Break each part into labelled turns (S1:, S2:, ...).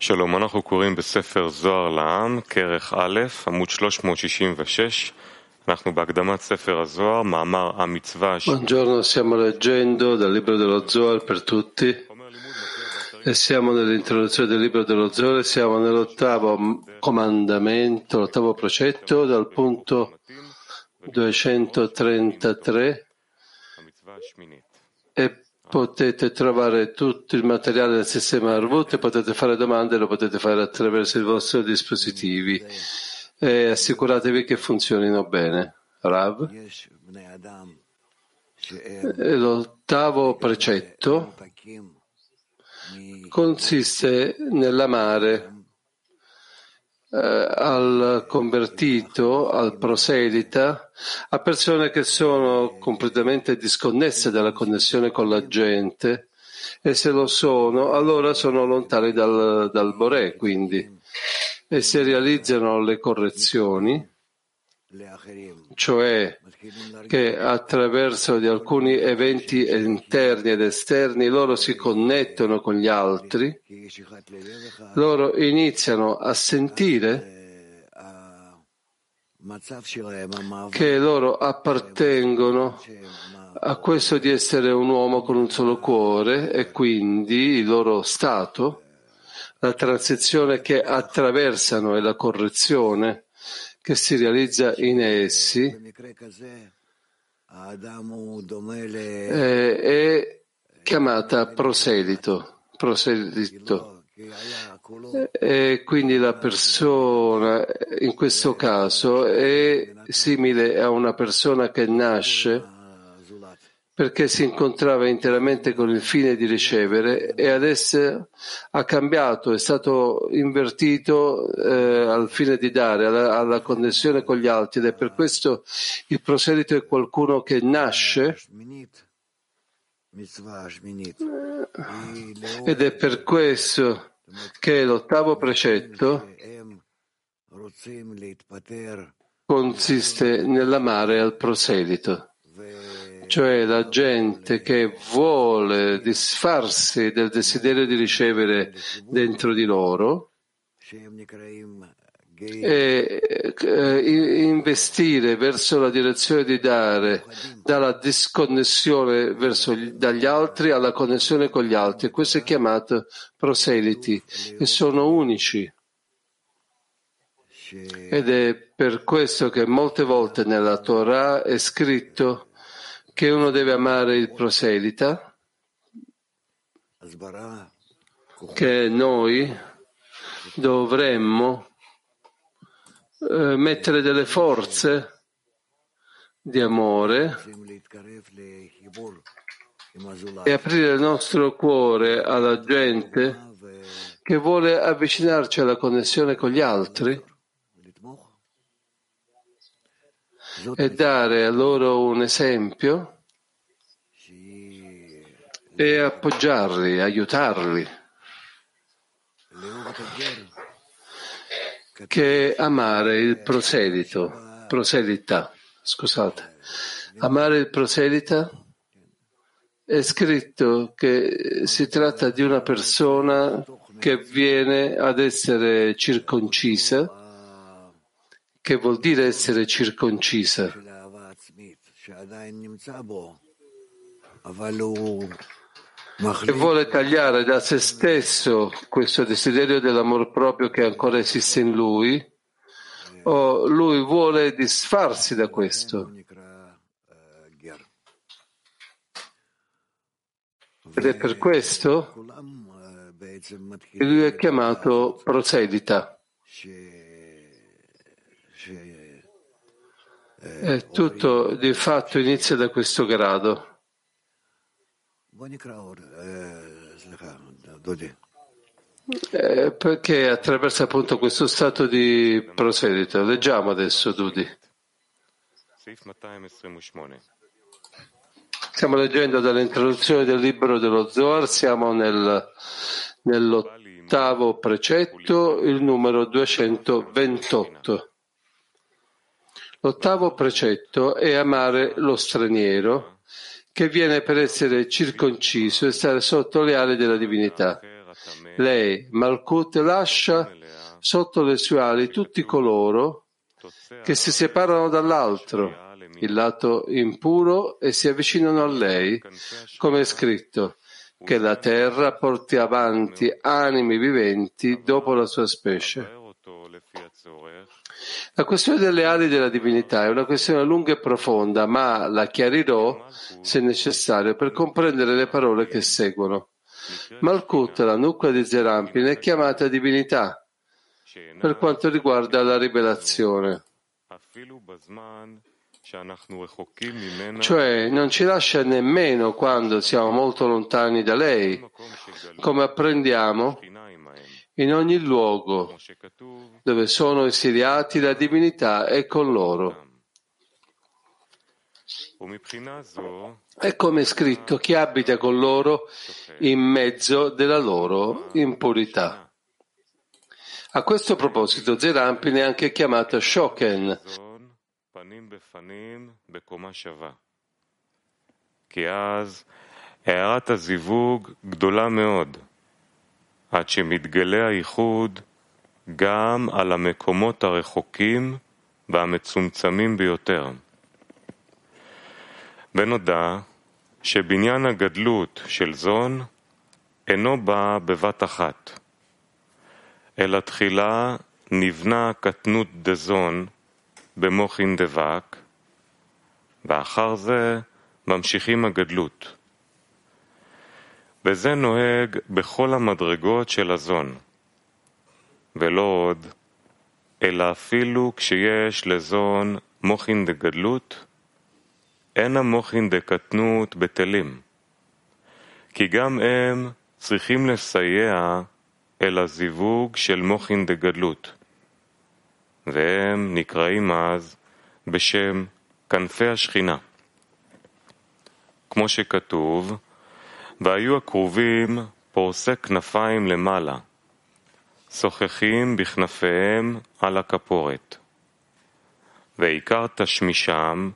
S1: שלום, אנחנו קוראים בספר זוהר לעם, כרך א', עמוד 366. אנחנו בהקדמת ספר הזוהר, מאמר המצווה
S2: Buongiorno, stiamo leggendo dal libro dello Zohar per tutti e siamo nell'introduzione del libro dello Zohar, siamo nell'ottavo comandamento, l'ottavo precetto dal punto 233
S1: המצווה השמינית.
S2: e potete trovare tutto il materiale del sistema Arvut, potete fare domande, lo potete fare attraverso i vostri dispositivi e assicuratevi che funzionino bene. Rav. L'ottavo precetto consiste nell'amare eh, al convertito, al proselita, a persone che sono completamente disconnesse dalla connessione con la gente e se lo sono allora sono lontani dal, dal Boré quindi. E se realizzano le correzioni cioè che attraverso di alcuni eventi interni ed esterni loro si connettono con gli altri, loro iniziano a sentire che loro appartengono a questo di essere un uomo con un solo cuore e quindi il loro stato, la transizione che attraversano e la correzione che si realizza in essi eh, è chiamata proselito, proselito. E quindi la persona in questo caso è simile a una persona che nasce perché si incontrava interamente con il fine di ricevere e adesso ha cambiato, è stato invertito eh, al fine di dare, alla, alla, connessione con gli altri ed è per questo il proselito è qualcuno che nasce ed è per questo che l'ottavo precetto consiste nell'amare al proselito cioè la gente che vuole disfarsi del desiderio di ricevere dentro di loro e eh, investire verso la direzione di dare dalla disconnessione verso gli, dagli altri alla connessione con gli altri. Questo è chiamato proseliti e sono unici. Ed è per questo che molte volte nella Torah è scritto che uno deve amare il proselita, che noi dovremmo eh, mettere delle forze di amore e aprire il nostro cuore alla gente che vuole avvicinarci alla connessione con gli altri. e dare a loro un esempio e appoggiarli, aiutarli, che amare il proselito, proselita, scusate, amare il proselita è scritto che si tratta di una persona che viene ad essere circoncisa che vuol dire essere circoncisa.
S3: E
S2: vuole tagliare da se stesso questo desiderio dell'amor proprio che ancora esiste in lui, o lui vuole disfarsi da questo. Ed è per questo che lui è chiamato proselita. Eh, tutto di fatto inizia da questo grado. Eh, perché attraverso appunto questo stato di proselito. Leggiamo adesso, Dudi. Stiamo leggendo dall'introduzione del libro dello Zohar, siamo nel, nell'ottavo precetto, il numero 228. L'ottavo precetto è amare lo straniero che viene per essere circonciso e stare sotto le ali della divinità. lei, Malkut, lascia sotto le sue ali tutti coloro che si separano dall'altro, il lato impuro, e si avvicinano a lei, come è scritto, che la terra porti avanti animi viventi dopo la sua specie. La questione delle ali della divinità è una questione lunga e profonda, ma la chiarirò se necessario per comprendere le parole che seguono. Malkut, la nuclea di Zerampin, è chiamata divinità per quanto riguarda la rivelazione. Cioè non ci lascia nemmeno quando siamo molto lontani da lei, come apprendiamo in ogni luogo dove sono esiliati la divinità è con loro. E come è scritto, chi abita con loro in mezzo della loro impurità. A questo proposito Zerampin è anche chiamata Shoken.
S1: כי אז הערת הזיווג גדולה מאוד, עד שמתגלה הייחוד גם על המקומות הרחוקים והמצומצמים ביותר. ונודע שבניין הגדלות של זון אינו בא בבת אחת, אלא תחילה נבנה קטנות דזון במוחין דבק, ואחר זה ממשיכים הגדלות. וזה נוהג בכל המדרגות של הזון, ולא עוד, אלא אפילו כשיש לזון מוחין דגדלות, אין המוחין דקטנות בטלים, כי גם הם צריכים לסייע אל הזיווג של מוחין דגדלות, והם נקראים אז בשם כנפי השכינה. כמו שכתוב, והיו הכרובים פורסי כנפיים למעלה, שוחחים בכנפיהם על הכפורת. ועיקר תשמישם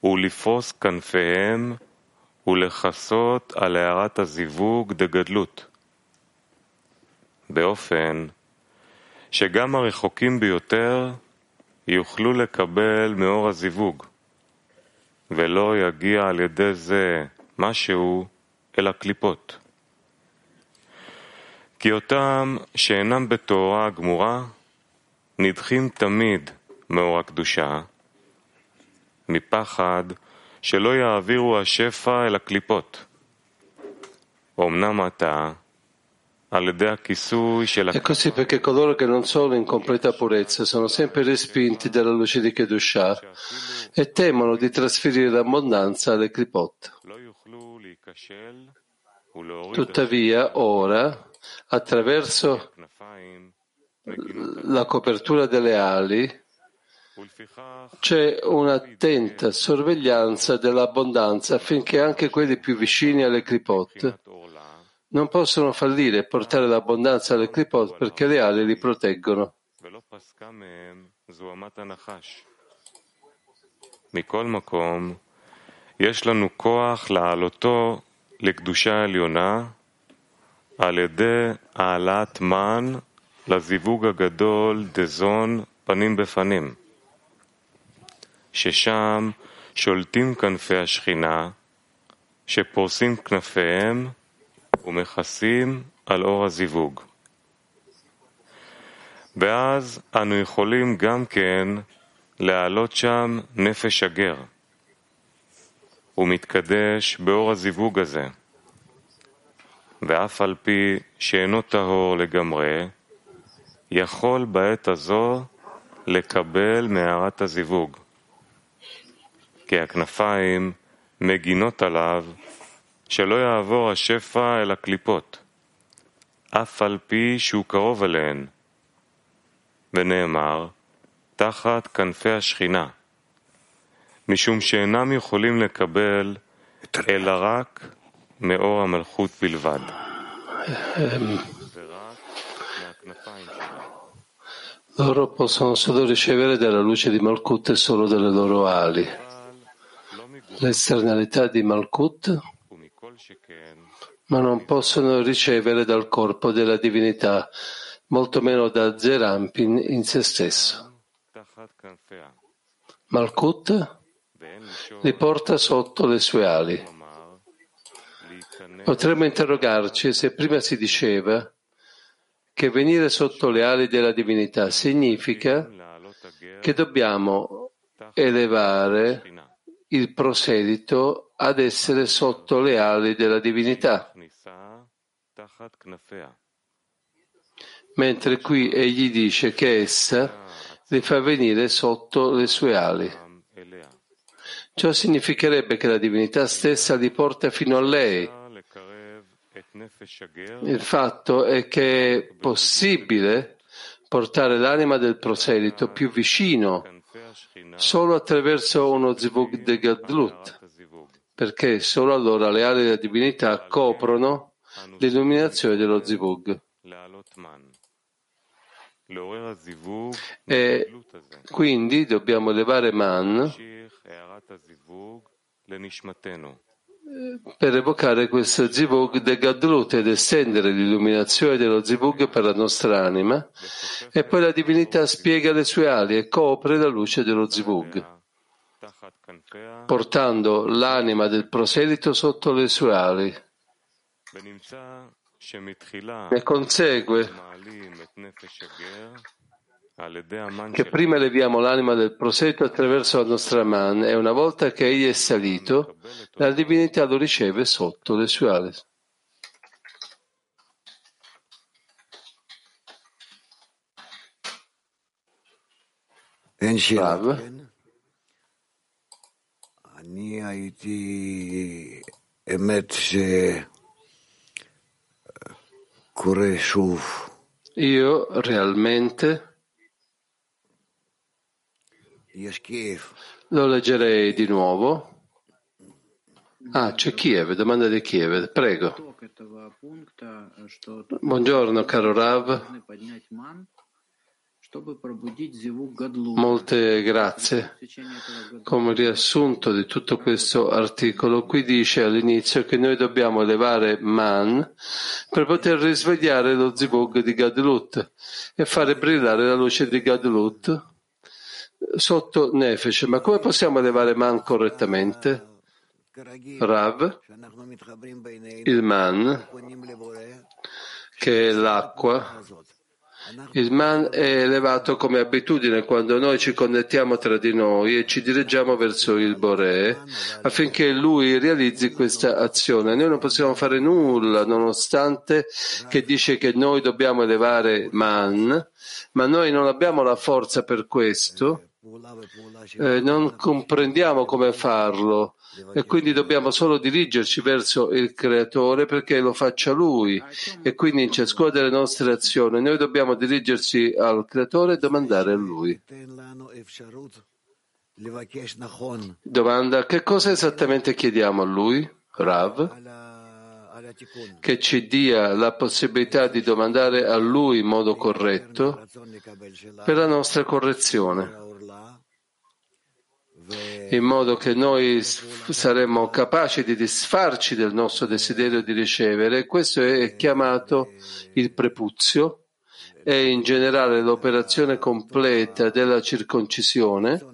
S1: הוא לפרוס כנפיהם ולכסות על הערת הזיווג דגדלות, באופן שגם הרחוקים ביותר יוכלו לקבל מאור הזיווג, ולא יגיע על ידי זה משהו אל הקליפות. כי אותם שאינם בתורה הגמורה נדחים תמיד מאור הקדושה, מפחד שלא יעבירו השפע אל הקליפות. אמנם עתה,
S2: È così perché coloro che non sono in completa purezza sono sempre respinti dalla luce di Kedushah e temono di trasferire l'abbondanza alle clipot. Tuttavia, ora, attraverso la copertura delle ali, c'è un'attenta sorveglianza dell'abbondanza affinché anche quelli più vicini alle clipot non possano fallire e portare l'abbondanza alle clipot perché le ali li proteggono.
S1: Mikol Makom. יש לנו כוח להעלותו לקדושה העליונה על ידי העלאת מן לזיווג הגדול דזון פנים בפנים, ששם שולטים כנפי השכינה, שפורסים כנפיהם ומכסים על אור הזיווג. ואז אנו יכולים גם כן להעלות שם נפש הגר. ומתקדש באור הזיווג הזה. ואף על פי שאינו טהור לגמרי, יכול בעת הזו לקבל מהערת הזיווג. כי הכנפיים מגינות עליו שלא יעבור השפע אל הקליפות, אף על פי שהוא קרוב אליהן. ונאמר, תחת כנפי השכינה, משום שאינם יכולים לקבל אלא רק מאור המלכות בלבד.
S2: Loro possono solo ricevere dalla luce di Malkut e solo dalle loro ali. L'esternalità di Malkut ma non possono ricevere dal corpo della divinità, molto meno da Zerampin in se stesso. Malkut li porta sotto le sue ali. Potremmo interrogarci se prima si diceva che venire sotto le ali della divinità significa che dobbiamo elevare il proselito ad essere sotto le ali della divinità. Mentre qui egli dice che essa li fa venire sotto le sue ali. Ciò significherebbe che la divinità stessa li porta fino a lei. Il fatto è che è possibile portare l'anima del proselito più vicino solo attraverso uno zivug de Gadlut, perché solo allora le ali della divinità coprono l'illuminazione dello zivug. E quindi dobbiamo elevare Man per evocare questo zivug de Gadlut ed estendere l'illuminazione dello zivug per la nostra anima e poi la divinità spiega le sue ali e copre la luce dello zivug portando l'anima del proselito sotto le sue ali. Ne consegue che prima leviamo l'anima del proseto attraverso la nostra man e una volta che egli è salito, la divinità lo riceve sotto le sue ali. Io realmente lo leggerei di nuovo. Ah, c'è Kiev, domanda di Kiev, prego. Buongiorno caro Rav. Molte grazie. Come riassunto di tutto questo articolo, qui dice all'inizio che noi dobbiamo elevare Man per poter risvegliare lo zivug di Gadlut e fare brillare la luce di Gadlut sotto Nefesh. Ma come possiamo elevare Man correttamente? Rav, il Man, che è l'acqua, il man è elevato come abitudine quando noi ci connettiamo tra di noi e ci dirigiamo verso il Bore affinché lui realizzi questa azione. Noi non possiamo fare nulla nonostante che dice che noi dobbiamo elevare man, ma noi non abbiamo la forza per questo. Eh, non comprendiamo come farlo e quindi dobbiamo solo dirigerci verso il Creatore perché lo faccia Lui e quindi in ciascuna delle nostre azioni noi dobbiamo dirigerci al Creatore e domandare a Lui. Domanda, che cosa esattamente chiediamo a Lui, Rav? Che ci dia la possibilità di domandare a Lui in modo corretto per la nostra correzione in modo che noi saremmo capaci di disfarci del nostro desiderio di ricevere. Questo è chiamato il prepuzio e in generale l'operazione completa della circoncisione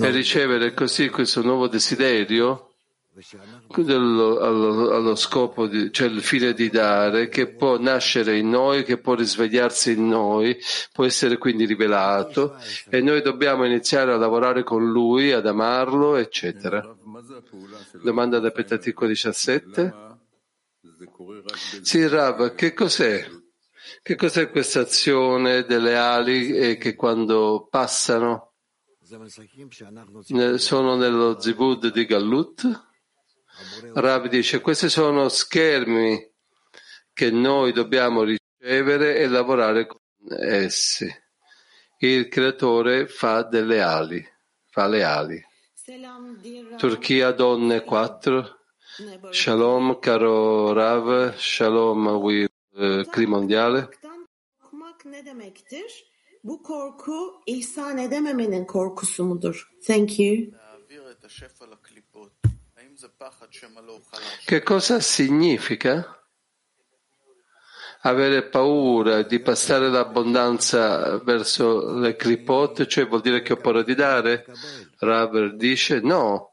S2: per ricevere così questo nuovo desiderio allo, allo, allo, scopo, di, cioè il fine di dare, che può nascere in noi, che può risvegliarsi in noi, può essere quindi rivelato e noi dobbiamo iniziare a lavorare con lui, ad amarlo, eccetera. Domanda da Petatico 17. Sì, Rav, che cos'è? Che cos'è questa azione delle ali e che quando passano sono nello zibud di Gallut? Rav dice, questi sono schermi che noi dobbiamo ricevere e lavorare con essi. Il creatore fa delle ali, fa le ali. Turchia Donne 4. Shalom caro Rav, Shalom uh, Cli Mondiale.
S4: Thank you.
S2: Che cosa significa avere paura di passare l'abbondanza verso le clipot? Cioè vuol dire che ho paura di dare? Raver dice no.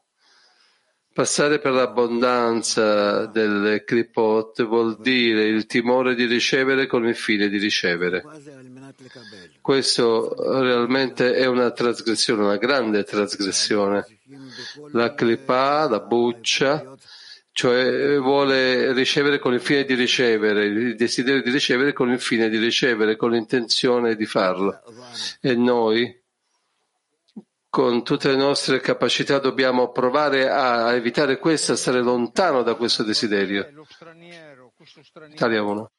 S2: Passare per l'abbondanza delle clipot vuol dire il timore di ricevere con il fine di ricevere. Questo realmente è una trasgressione, una grande trasgressione. La clipa, la buccia, cioè vuole ricevere con il fine di ricevere, il desiderio di ricevere con il fine di ricevere, con l'intenzione di farlo. E noi, con tutte le nostre capacità, dobbiamo provare a evitare questo, a stare lontano da questo desiderio. Italia 1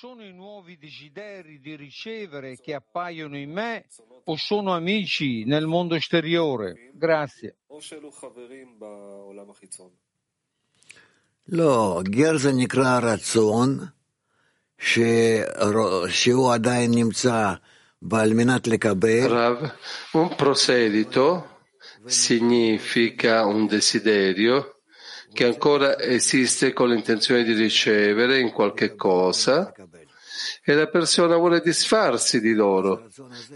S5: Sono i nuovi desideri di ricevere che appaiono in me o sono amici nel mondo esteriore? Grazie.
S3: לא, גר זה נקרא רצון, שהוא עדיין נמצא ועל מנת לקבל.
S2: Rav, un proselito significa un desiderio che ancora esiste con l'intenzione di ricevere in qualche cosa e la persona vuole disfarsi di loro,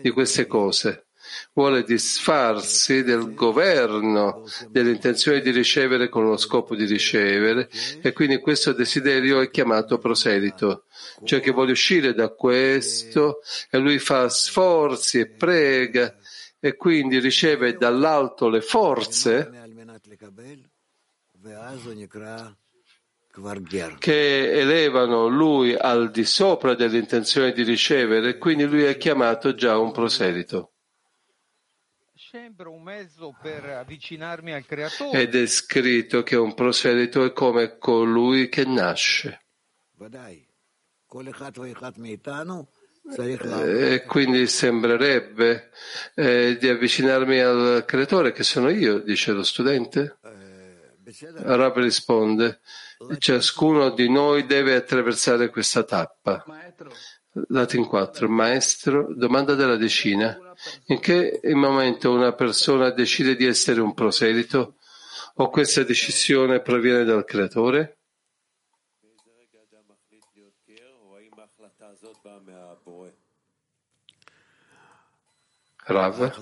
S2: di queste cose, vuole disfarsi del governo dell'intenzione di ricevere con lo scopo di ricevere e quindi questo desiderio è chiamato proselito, cioè che vuole uscire da questo e lui fa sforzi e prega e quindi riceve dall'alto le forze che elevano lui al di sopra dell'intenzione di ricevere, quindi lui è chiamato già un proselito.
S5: Sembra un mezzo per avvicinarmi al creatore.
S2: Ed è scritto che un proselito è come colui che nasce. E quindi sembrerebbe eh, di avvicinarmi al creatore che sono io, dice lo studente. Rab risponde, ciascuno di noi deve attraversare questa tappa. Latin 4. Maestro, domanda della decina. In che momento una persona decide di essere un proselito o questa decisione proviene dal creatore? Rav.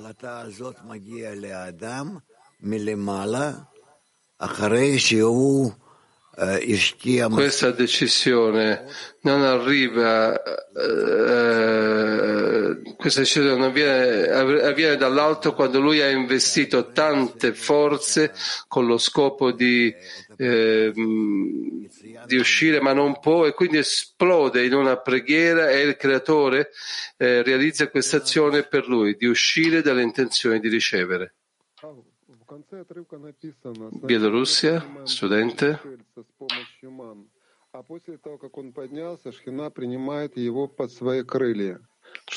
S2: Questa decisione non arriva, eh, questa decisione non avviene, avviene dall'alto quando lui ha investito tante forze con lo scopo di, eh, di uscire ma non può e quindi esplode in una preghiera e il creatore eh, realizza questa azione per lui, di uscire dalle intenzioni di ricevere. Bielorussia, studente.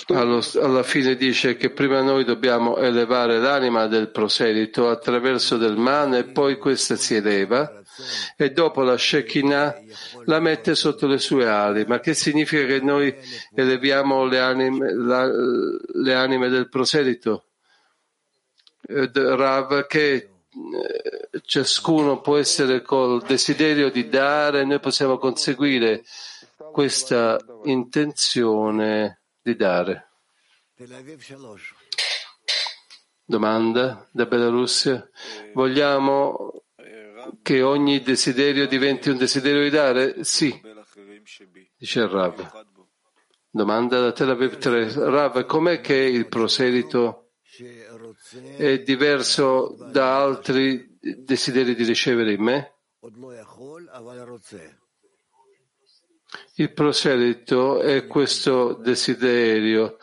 S2: Allo, alla fine dice che prima noi dobbiamo elevare l'anima del proselito attraverso del man e poi questa si eleva e dopo la Shekinah la mette sotto le sue ali. Ma che significa che noi eleviamo le anime, la, le anime del proselito? Rav che ciascuno può essere col desiderio di dare, noi possiamo conseguire questa intenzione di dare. Domanda da Bielorussia. Vogliamo che ogni desiderio diventi un desiderio di dare? Sì, dice il Rav. Domanda da Tel Aviv 3. Rav, com'è che il proselito è diverso da altri desideri di ricevere in me? Il proselito è questo desiderio,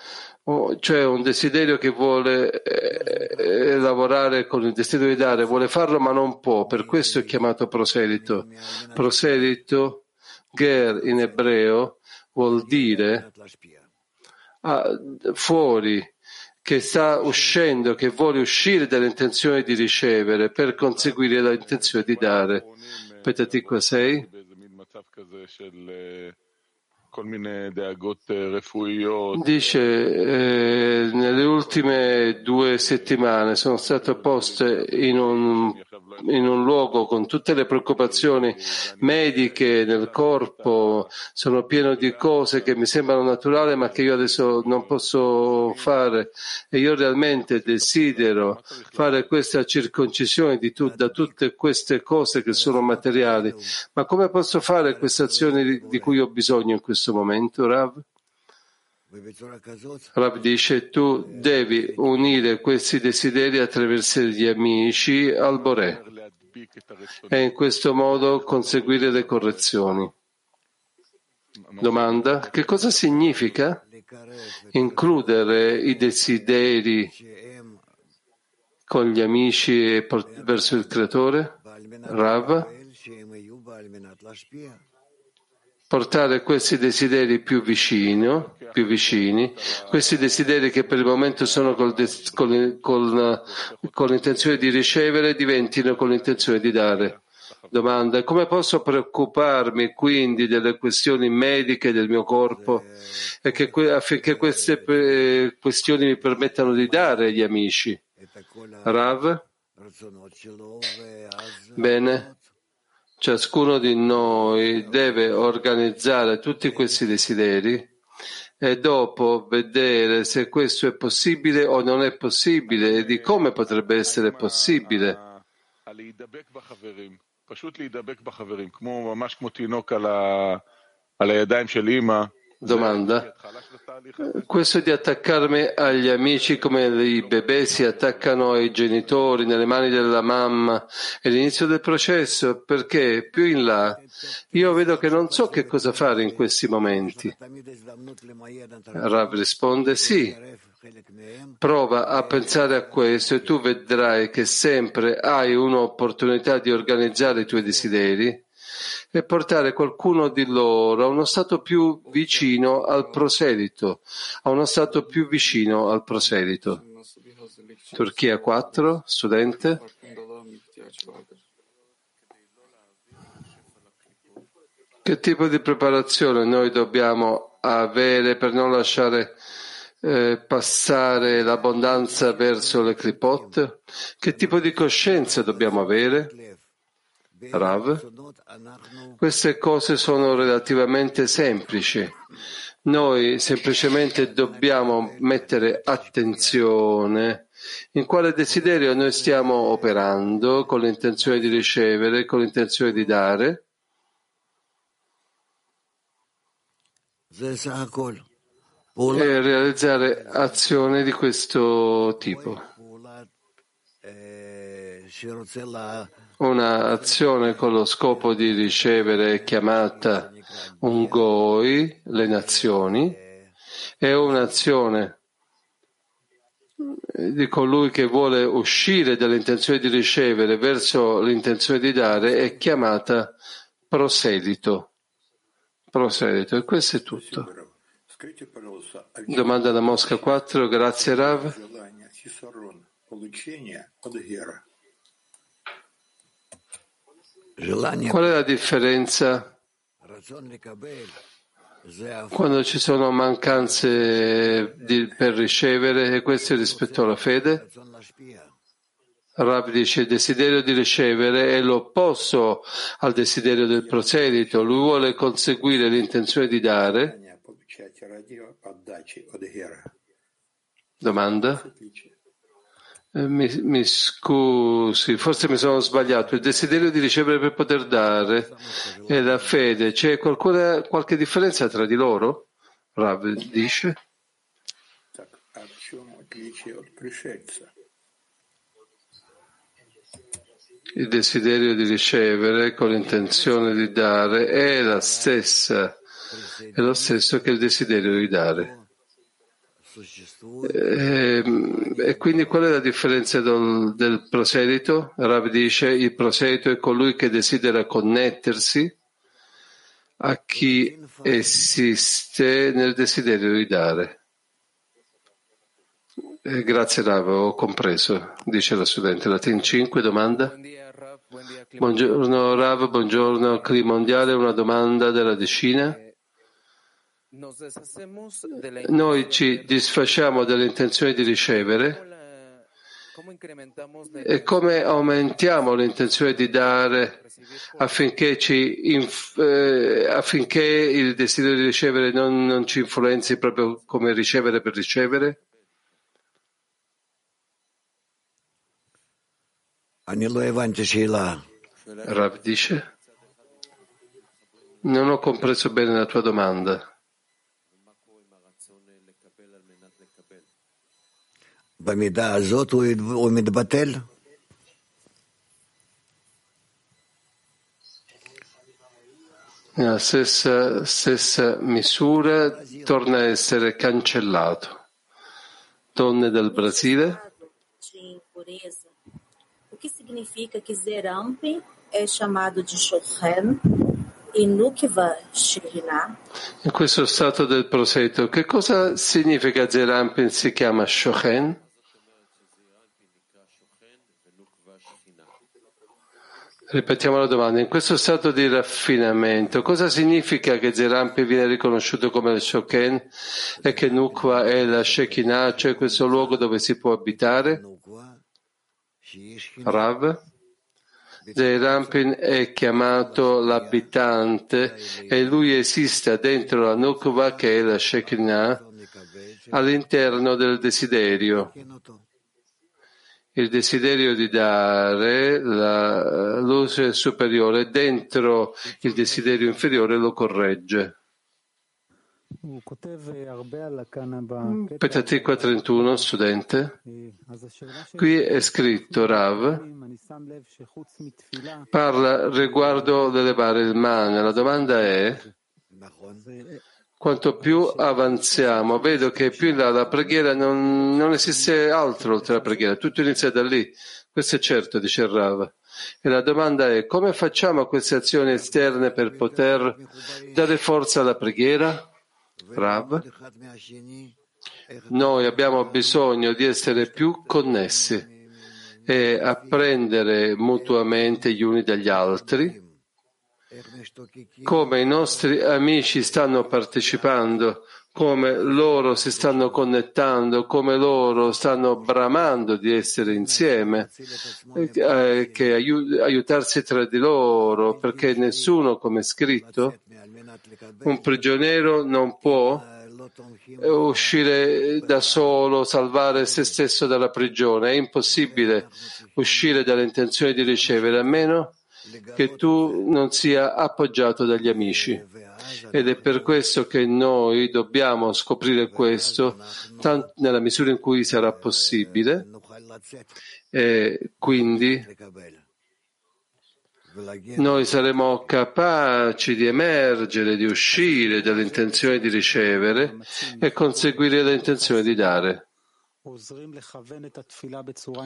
S2: cioè un desiderio che vuole eh, lavorare con il desiderio di dare, vuole farlo ma non può, per questo è chiamato proselito. Proselito, ger in ebreo, vuol dire ah, fuori, che sta uscendo, che vuole uscire dall'intenzione di ricevere per conseguire l'intenzione di dare. Petatikwa 6. Dice, eh, nelle ultime due settimane sono state poste in un, in un luogo con tutte le preoccupazioni mediche nel corpo, sono pieno di cose che mi sembrano naturali ma che io adesso non posso fare e io realmente desidero fare questa circoncisione tu, da tutte queste cose che sono materiali. Ma come posso fare queste azioni di, di cui ho bisogno in questo momento, Rav? Rav dice tu devi unire questi desideri attraverso gli amici al Boré e in questo modo conseguire le correzioni. Domanda, che cosa significa includere i desideri con gli amici verso il Creatore? Rav? Portare questi desideri più, vicino, più vicini, questi desideri che per il momento sono col des, con, con, l'intenzione di ricevere diventino con l'intenzione di dare. Domanda, come posso preoccuparmi quindi delle questioni mediche del mio corpo che, affinché queste eh, questioni mi permettano di dare agli amici? Rav? Bene. Ciascuno di noi deve organizzare tutti questi desideri e dopo vedere se questo è possibile o non è possibile e di come potrebbe essere possibile. Domanda. Questo di attaccarmi agli amici come i bebè si attaccano ai genitori nelle mani della mamma è l'inizio del processo perché più in là io vedo che non so che cosa fare in questi momenti. Rav risponde sì. Prova a pensare a questo e tu vedrai che sempre hai un'opportunità di organizzare i tuoi desideri e portare qualcuno di loro a uno stato più vicino al proselito, a uno stato più vicino al proselito. Turchia 4, studente. Che tipo di preparazione noi dobbiamo avere per non lasciare eh, passare l'abbondanza verso le clipot? Che tipo di coscienza dobbiamo avere? Rav, queste cose sono relativamente semplici. Noi semplicemente dobbiamo mettere attenzione in quale desiderio noi stiamo operando con l'intenzione di ricevere, con l'intenzione di dare. E realizzare azioni di questo tipo un'azione con lo scopo di ricevere chiamata un goi, le nazioni, è un'azione di colui che vuole uscire dall'intenzione di ricevere verso l'intenzione di dare è chiamata proselito. Proselito, e questo è tutto. Domanda da Mosca 4, grazie Rav. Qual è la differenza quando ci sono mancanze di, per ricevere e questo rispetto alla fede? Rab dice il desiderio di ricevere è l'opposto al desiderio del proselito, lui vuole conseguire l'intenzione di dare. Domanda? Eh, mi, mi, scusi, forse mi sono sbagliato. Il desiderio di ricevere per poter dare e la fede, c'è qualcuna, qualche differenza tra di loro? Rav dice. Il desiderio di ricevere con l'intenzione di dare è la stessa, è lo stesso che il desiderio di dare. E, ehm, e, quindi qual è la differenza del, del proselito? Rav dice il proselito è colui che desidera connettersi a chi esiste nel desiderio di dare. Eh, grazie Rav, ho compreso, dice la studente. Latin 5, domanda. Buongiorno Rav, buongiorno Cli Mondiale, una domanda della decina. Noi ci disfacciamo dell'intenzione di ricevere e come aumentiamo l'intenzione di dare affinché, ci, eh, affinché il desiderio di ricevere non, non ci influenzi proprio come ricevere per ricevere? Rav dice, non ho compreso bene la tua domanda.
S3: במידה הזאת הוא מתבטל?
S2: Nella stessa, stessa misura torna a essere cancellato. Donne del Brasile.
S6: O que significa que Zerampi é chamado de Shochen e Nukva Shekhinah?
S2: In questo stato del proseto, che cosa significa Zerampin si chiama Shochen? Ripetiamo la domanda. In questo stato di raffinamento, cosa significa che Zerampi viene riconosciuto come il Shoken e che Nukwa è la Shekinah, cioè questo luogo dove si può abitare? Rav? Zeirampin è chiamato l'abitante e lui esiste dentro la Nukva che è la Shekinah all'interno del desiderio il desiderio di dare la luce superiore dentro il desiderio inferiore lo corregge. Petatikva 31, studente. Qui è scritto Rav, parla riguardo l'elevare il mano. La domanda è quanto più avanziamo, vedo che più in là la preghiera non, non esiste altro oltre la preghiera, tutto inizia da lì. Questo è certo, dice Rav. E la domanda è come facciamo queste azioni esterne per poter dare forza alla preghiera? Rav? Noi abbiamo bisogno di essere più connessi e apprendere mutuamente gli uni dagli altri come i nostri amici stanno partecipando, come loro si stanno connettando, come loro stanno bramando di essere insieme, eh, che aiutarsi tra di loro, perché nessuno, come scritto, un prigioniero non può uscire da solo, salvare se stesso dalla prigione. È impossibile uscire dalle intenzioni di ricevere, a meno che tu non sia appoggiato dagli amici. Ed è per questo che noi dobbiamo scoprire questo nella misura in cui sarà possibile e quindi noi saremo capaci di emergere, di uscire dall'intenzione di ricevere e conseguire l'intenzione di dare.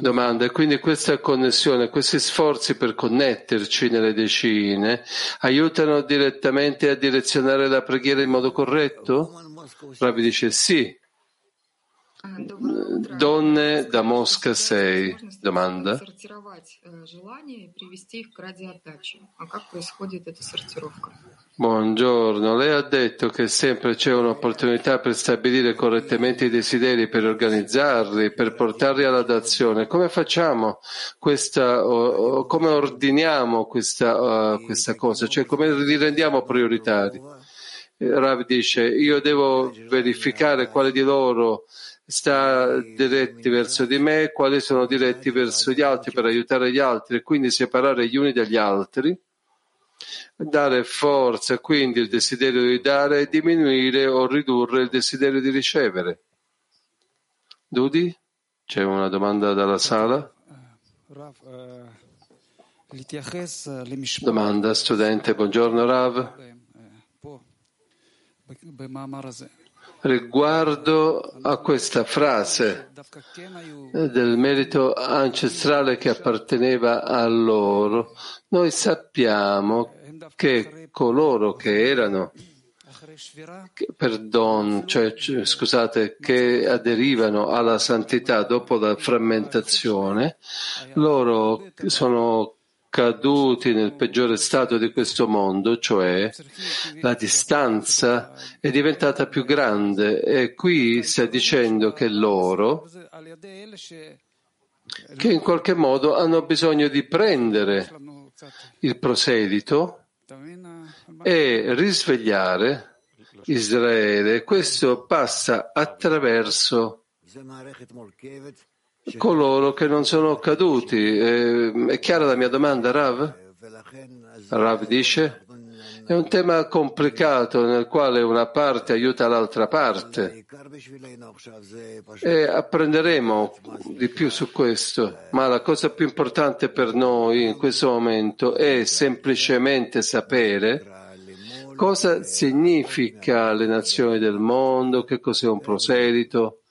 S2: Domanda, e quindi questa connessione, questi sforzi per connetterci nelle decine aiutano direttamente a direzionare la preghiera in modo corretto? Ravi dice sì. Donne da Mosca 6. Domanda. Buongiorno, lei ha detto che sempre c'è un'opportunità per stabilire correttamente i desideri, per organizzarli, per portarli all'adazione. Come facciamo questa, o, come ordiniamo questa, uh, questa cosa? Cioè come li rendiamo prioritari? Rav dice, io devo verificare quale di loro sta diretti verso di me, quali sono diretti verso gli altri per aiutare gli altri e quindi separare gli uni dagli altri, dare forza, quindi il desiderio di dare e diminuire o ridurre il desiderio di ricevere. Dudi? C'è una domanda dalla sala? Domanda studente, buongiorno Rav riguardo a questa frase del merito ancestrale che apparteneva a loro, noi sappiamo che coloro che erano perdon, cioè, scusate, che aderivano alla santità dopo la frammentazione, loro sono caduti nel peggiore stato di questo mondo, cioè la distanza è diventata più grande e qui sta dicendo che loro, che in qualche modo hanno bisogno di prendere il proselito e risvegliare Israele. Questo passa attraverso coloro che non sono caduti. Eh, è chiara la mia domanda, Rav? Rav dice, è un tema complicato nel quale una parte aiuta l'altra parte e apprenderemo di più su questo, ma la cosa più importante per noi in questo momento è semplicemente sapere cosa significa le nazioni del mondo, che cos'è un proselito,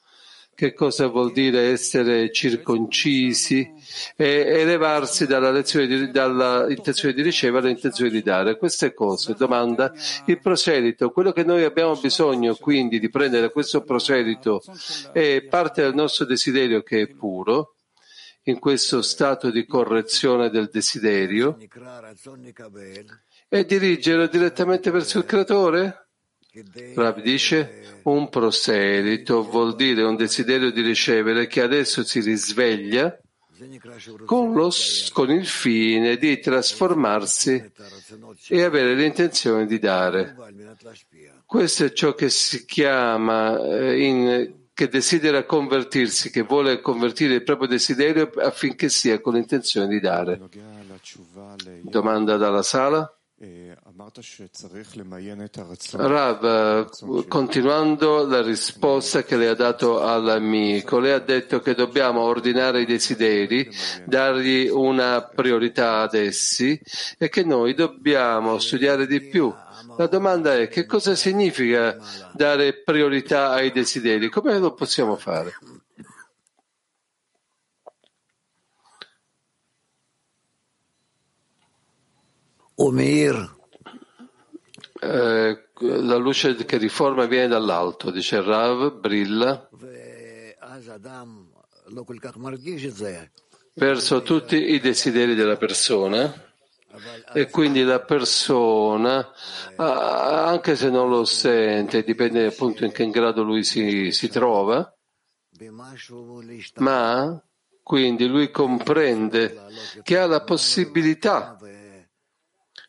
S2: che cosa vuol dire essere circoncisi e elevarsi dalla, di, dalla intenzione di ricevere all'intenzione di dare. Queste cose, domanda il proselito, quello che noi abbiamo bisogno quindi di prendere questo proselito è parte del nostro desiderio che è puro, in questo stato di correzione del desiderio e dirigerlo direttamente verso il creatore? Rav dice un proselito vuol dire un desiderio di ricevere che adesso si risveglia con, lo, con il fine di trasformarsi e avere l'intenzione di dare. Questo è ciò che si chiama eh, in, che desidera convertirsi, che vuole convertire il proprio desiderio affinché sia con l'intenzione di dare. Domanda dalla sala? Rav, continuando la risposta che lei ha dato all'amico, lei ha detto che dobbiamo ordinare i desideri, dargli una priorità ad essi e che noi dobbiamo studiare di più. La domanda è che cosa significa dare priorità ai desideri? Come lo possiamo fare?
S3: Omeir.
S2: Eh, la luce che riforma viene dall'alto, dice Rav, brilla. Verso tutti i desideri della persona. E quindi la persona, anche se non lo sente, dipende appunto in che grado lui si, si trova, ma quindi lui comprende che ha la possibilità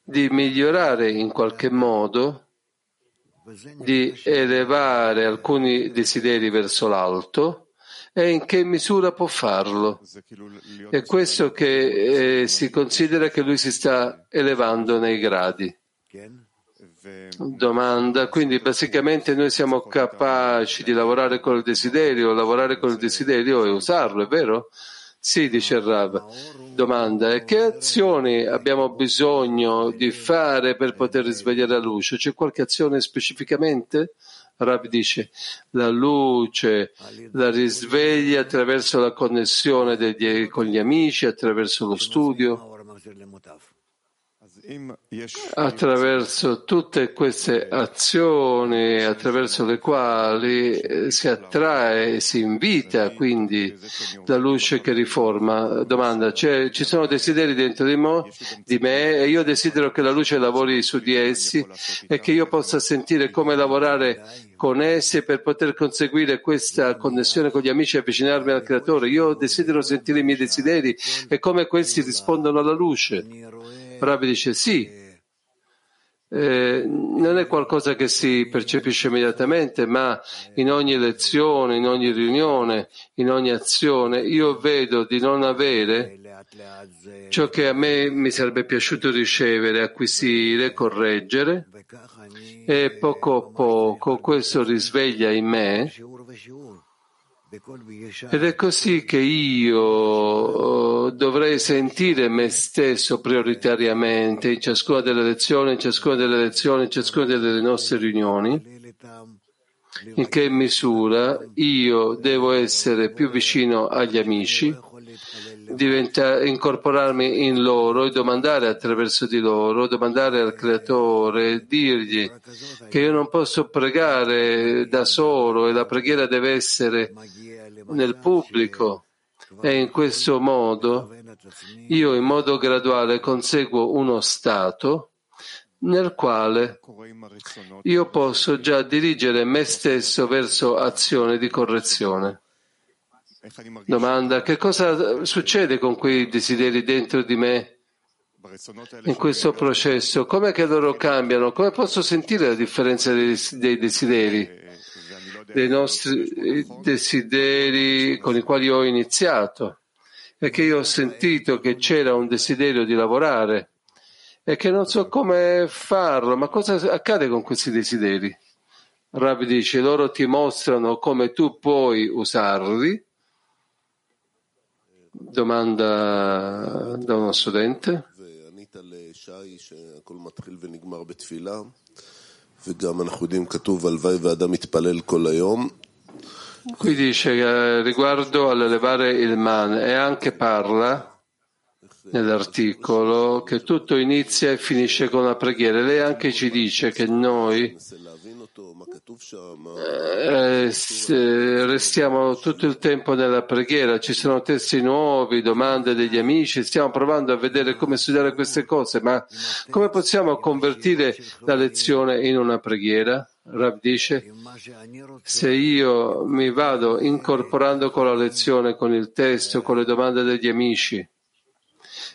S2: di migliorare in qualche modo, di elevare alcuni desideri verso l'alto e in che misura può farlo. È questo che eh, si considera che lui si sta elevando nei gradi. Domanda, quindi basicamente noi siamo capaci di lavorare con il desiderio, lavorare con il desiderio e usarlo, è vero? Sì, dice Rav. Domanda, che azioni abbiamo bisogno di fare per poter risvegliare la luce? C'è qualche azione specificamente? Rav dice, la luce la risveglia attraverso la connessione degli, con gli amici, attraverso lo studio attraverso tutte queste azioni attraverso le quali eh, si attrae e si invita quindi la luce che riforma. Domanda, cioè, ci sono desideri dentro di, mo, di me e io desidero che la luce lavori su di essi e che io possa sentire come lavorare con essi per poter conseguire questa connessione con gli amici e avvicinarmi al creatore. Io desidero sentire i miei desideri e come questi rispondono alla luce. Rabbi dice sì, eh, non è qualcosa che si percepisce immediatamente, ma in ogni lezione, in ogni riunione, in ogni azione, io vedo di non avere ciò che a me mi sarebbe piaciuto ricevere, acquisire, correggere, e poco a poco questo risveglia in me ed è così che io oh, dovrei sentire me stesso prioritariamente in ciascuna delle lezioni, in ciascuna delle lezioni, in ciascuna delle nostre riunioni. In che misura io devo essere più vicino agli amici, incorporarmi in loro e domandare attraverso di loro, domandare al Creatore, dirgli che io non posso pregare da solo e la preghiera deve essere nel pubblico E in questo modo io in modo graduale conseguo uno stato nel quale io posso già dirigere me stesso verso azione di correzione. Domanda, che cosa succede con quei desideri dentro di me in questo processo? Come che loro cambiano? Come posso sentire la differenza dei, desideri? Dei nostri desideri con i quali ho iniziato? E che io ho sentito che c'era un desiderio di lavorare e che non so come farlo, ma cosa accade con questi desideri? Rav dice, loro ti mostrano come tu puoi usarli. Domanda da uno studente. Qui dice eh, riguardo all'elevare il man e anche parla nell'articolo che tutto inizia e finisce con la preghiera. Lei anche ci dice che noi eh, restiamo tutto il tempo nella preghiera, ci sono testi nuovi, domande degli amici, stiamo provando a vedere come studiare queste cose, ma come possiamo convertire la lezione in una preghiera? Rab dice, se io mi vado incorporando con la lezione, con il testo, con le domande degli amici,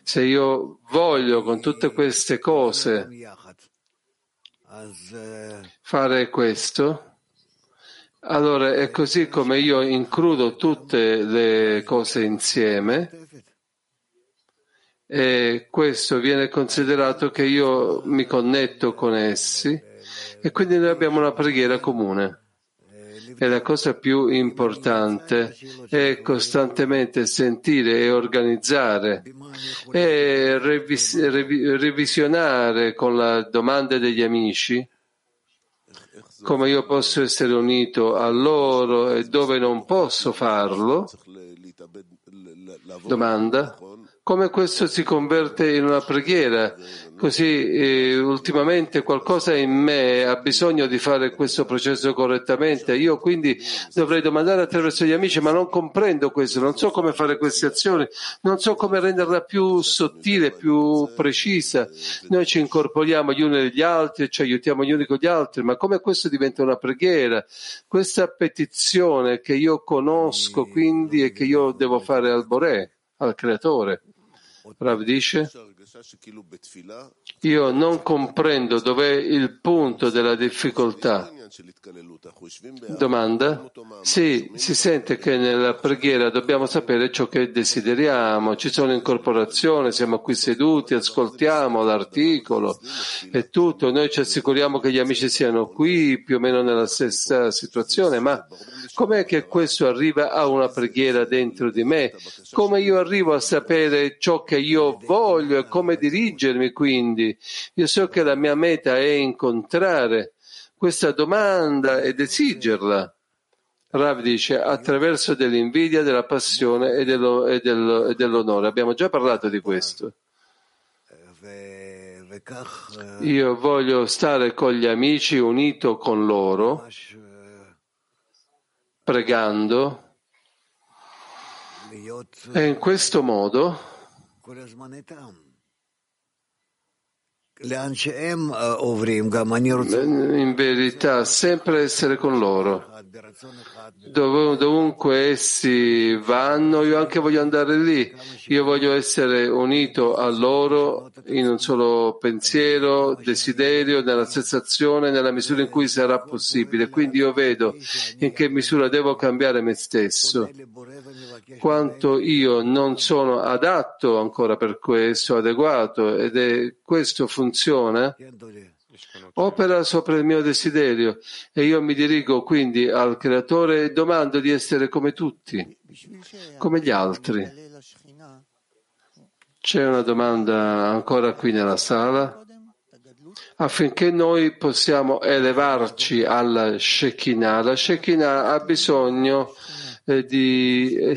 S2: se io voglio con tutte queste cose fare questo, allora è così come io includo tutte le cose insieme. E questo viene considerato che io mi connetto con essi. E quindi noi abbiamo una preghiera comune. E la cosa più importante è costantemente sentire e organizzare e revis- revisionare con le domande degli amici come io posso essere unito a loro e dove non posso farlo. Domanda come questo si converte in una preghiera. Così eh, ultimamente qualcosa in me ha bisogno di fare questo processo correttamente. Io quindi dovrei domandare attraverso gli amici, ma non comprendo questo, non so come fare queste azioni, non so come renderla più sottile, più precisa. Noi ci incorporiamo gli uni negli altri, ci aiutiamo gli uni con gli altri, ma come questo diventa una preghiera? Questa petizione che io conosco quindi e che io devo fare al Boré, al Creatore. Rav dice, io non comprendo dov'è il punto della difficoltà. Domanda? Sì, si sente che nella preghiera dobbiamo sapere ciò che desideriamo, ci sono incorporazioni, siamo qui seduti, ascoltiamo l'articolo e tutto, noi ci assicuriamo che gli amici siano qui più o meno nella stessa situazione, ma com'è che questo arriva a una preghiera dentro di me? Come io arrivo a sapere ciò che io voglio e come dirigermi quindi? Io so che la mia meta è incontrare questa domanda ed esigerla. Rav dice attraverso dell'invidia, della passione e, dello, e, dello, e dell'onore. Abbiamo già parlato di questo. Io voglio stare con gli amici unito con loro, pregando, e in questo modo in verità, sempre essere con loro. Dov- dovunque essi vanno, io anche voglio andare lì. Io voglio essere unito a loro in un solo pensiero, desiderio, nella sensazione, nella misura in cui sarà possibile. Quindi io vedo in che misura devo cambiare me stesso, quanto io non sono adatto ancora per questo, adeguato, ed è questo funziona opera sopra il mio desiderio e io mi dirigo quindi al creatore e domando di essere come tutti, come gli altri. C'è una domanda ancora qui nella sala? Affinché noi possiamo elevarci alla Shekinah. La Shekinah ha bisogno eh, di, eh,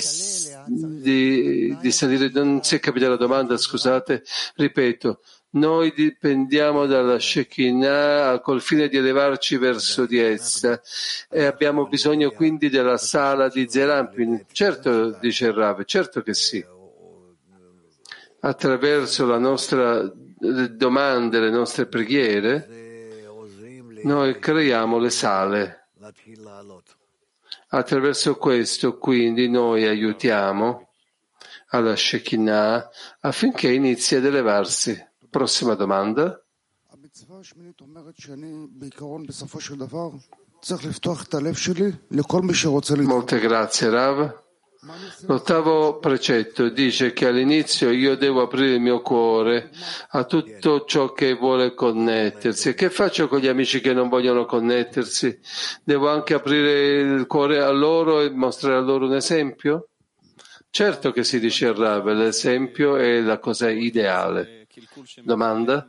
S2: di, di salire. Non si è capita la domanda, scusate. Ripeto, Noi dipendiamo dalla Shekinah col fine di elevarci verso di essa e abbiamo bisogno quindi della sala di Zerampin. Certo, dice il Rav, certo che sì. Attraverso la nostra domande, le nostre preghiere, noi creiamo le sale. Attraverso questo, quindi, noi aiutiamo alla Shekinah affinché inizi ad elevarsi. Prossima domanda. Molte grazie, Rav. L'ottavo precetto dice che all'inizio io devo aprire il mio cuore a tutto ciò che vuole connettersi. E che faccio con gli amici che non vogliono connettersi? Devo anche aprire il cuore a loro e mostrare a loro un esempio? Certo che si dice il Rav, l'esempio è la cosa ideale. Domanda?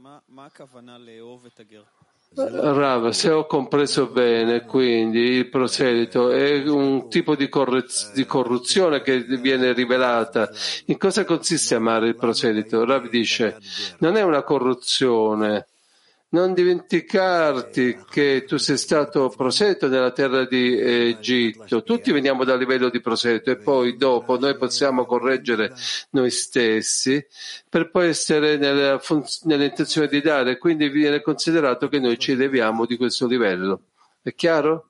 S2: Rav, se ho compreso bene, quindi il proselito è un tipo di, correz- di, corruzione che viene rivelata. In cosa consiste amare il proselito? Rav dice, non è una corruzione, non dimenticarti che tu sei stato proselito nella terra di Egitto. Tutti veniamo dal livello di proselito e poi dopo noi possiamo correggere noi stessi per poi essere nella nell'intenzione di dare. Quindi viene considerato che noi ci eleviamo di questo livello. È chiaro?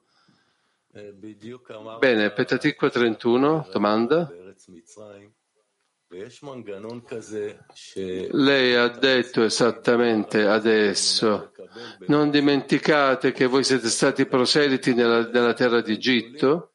S2: Bene, Petaticqua 31, domanda. Lei ha detto esattamente adesso, non dimenticate che voi siete stati proseliti nella, nella terra d'Egitto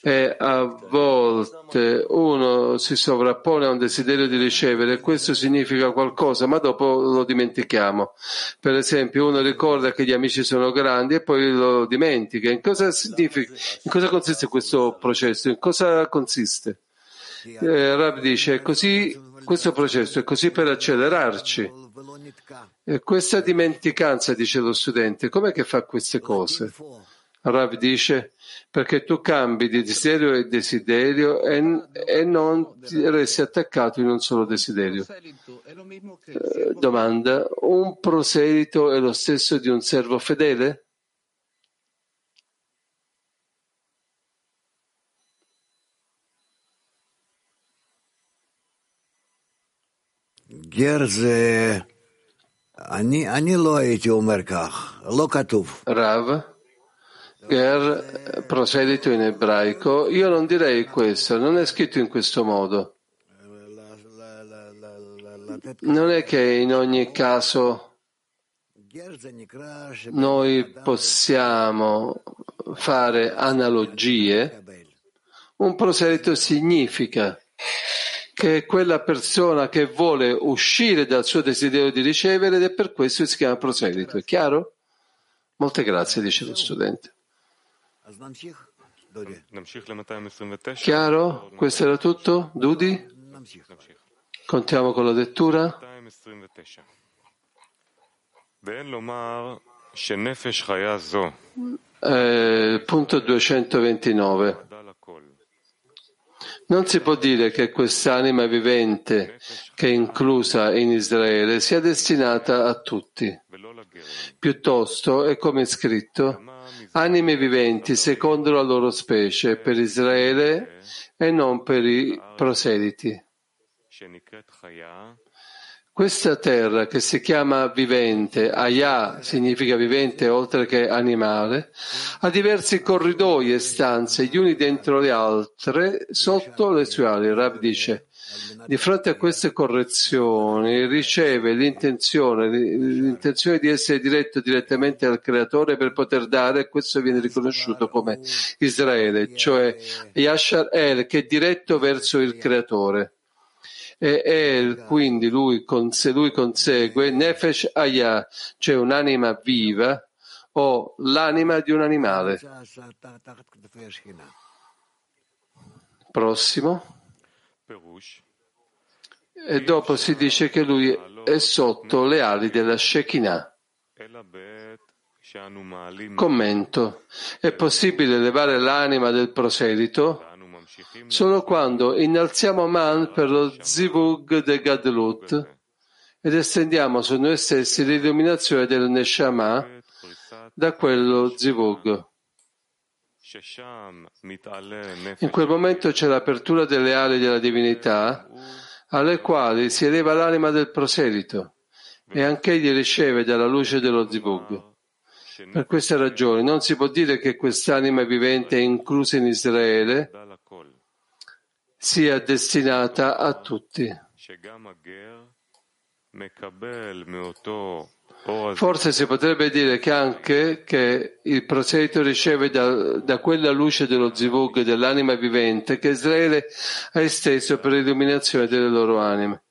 S2: e a volte uno si sovrappone a un desiderio di ricevere questo significa qualcosa, ma dopo lo dimentichiamo. Per esempio, uno ricorda che gli amici sono grandi e poi lo dimentica. In cosa, in cosa consiste questo processo? In cosa consiste? Eh, Rab dice così, questo processo è così per accelerarci. E questa dimenticanza, dice lo studente, com'è che fa queste cose? Rav dice perché tu cambi di desiderio e desiderio e, e non resti attaccato in un solo desiderio. Eh, domanda, un proselito è lo stesso di un servo fedele? Rav, ger, proselito in ebraico, io non direi questo, non è scritto in questo modo. Non è che in ogni caso noi possiamo fare analogie. Un proselito significa che è quella persona che vuole uscire dal suo desiderio di ricevere ed è per questo che si chiama proselito. È chiaro? Molte grazie, dice lo studente. Chiaro? Questo era tutto? Dudi? Contiamo con la lettura. Eh, punto 229. Non si può dire che quest'anima vivente, che è inclusa in Israele, sia destinata a tutti. Piuttosto è come scritto, anime viventi secondo la loro specie, per Israele e non per i proseliti. Questa terra che si chiama vivente, Aya significa vivente oltre che animale, ha diversi corridoi e stanze, gli uni dentro le altre, sotto le sue ali. Rav dice, di fronte a queste correzioni riceve l'intenzione, l'intenzione di essere diretto direttamente al creatore per poter dare, e questo viene riconosciuto come Israele, cioè Yashar El, che è diretto verso il creatore e El, quindi lui, se lui consegue Nefesh Aya, cioè un'anima viva o l'anima di un animale. Prossimo. E dopo si dice che lui è sotto le ali della Shekinah. Commento. È possibile elevare l'anima del proselito solo quando innalziamo Man per lo Zivug de Gadlut ed estendiamo su noi stessi l'illuminazione del Neshama da quello Zivug. In quel momento c'è l'apertura delle ali della divinità alle quali si eleva l'anima del proselito e anch'egli riceve dalla luce dello Zivug. Per queste ragioni non si può dire che quest'anima vivente inclusa in Israele sia destinata a tutti. Forse si potrebbe dire che anche che il proselito riceve da, da quella luce dello zivug dell'anima vivente che Israele ha esteso per l'illuminazione delle loro anime.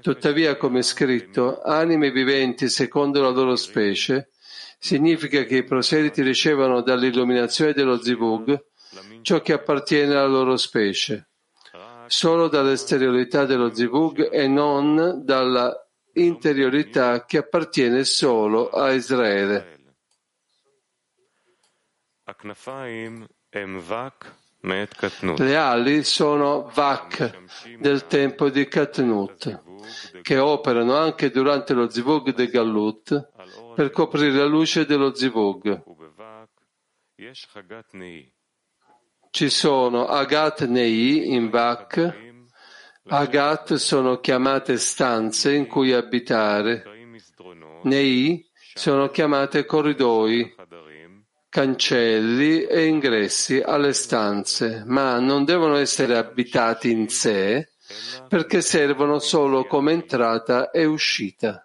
S2: Tuttavia, come è scritto, anime viventi secondo la loro specie, significa che i proseliti ricevono dall'illuminazione dello zivug ciò che appartiene alla loro specie, solo dall'esteriorità dello zivug e non dalla interiorità che appartiene solo a Israele. Le ali sono Vak del tempo di Katnut, che operano anche durante lo Zivug de Gallut per coprire la luce dello Zivug. Ci sono Agat Nei in Vak Agat sono chiamate stanze in cui abitare. Nei sono chiamate corridoi, cancelli e ingressi alle stanze, ma non devono essere abitati in sé perché servono solo come entrata e uscita.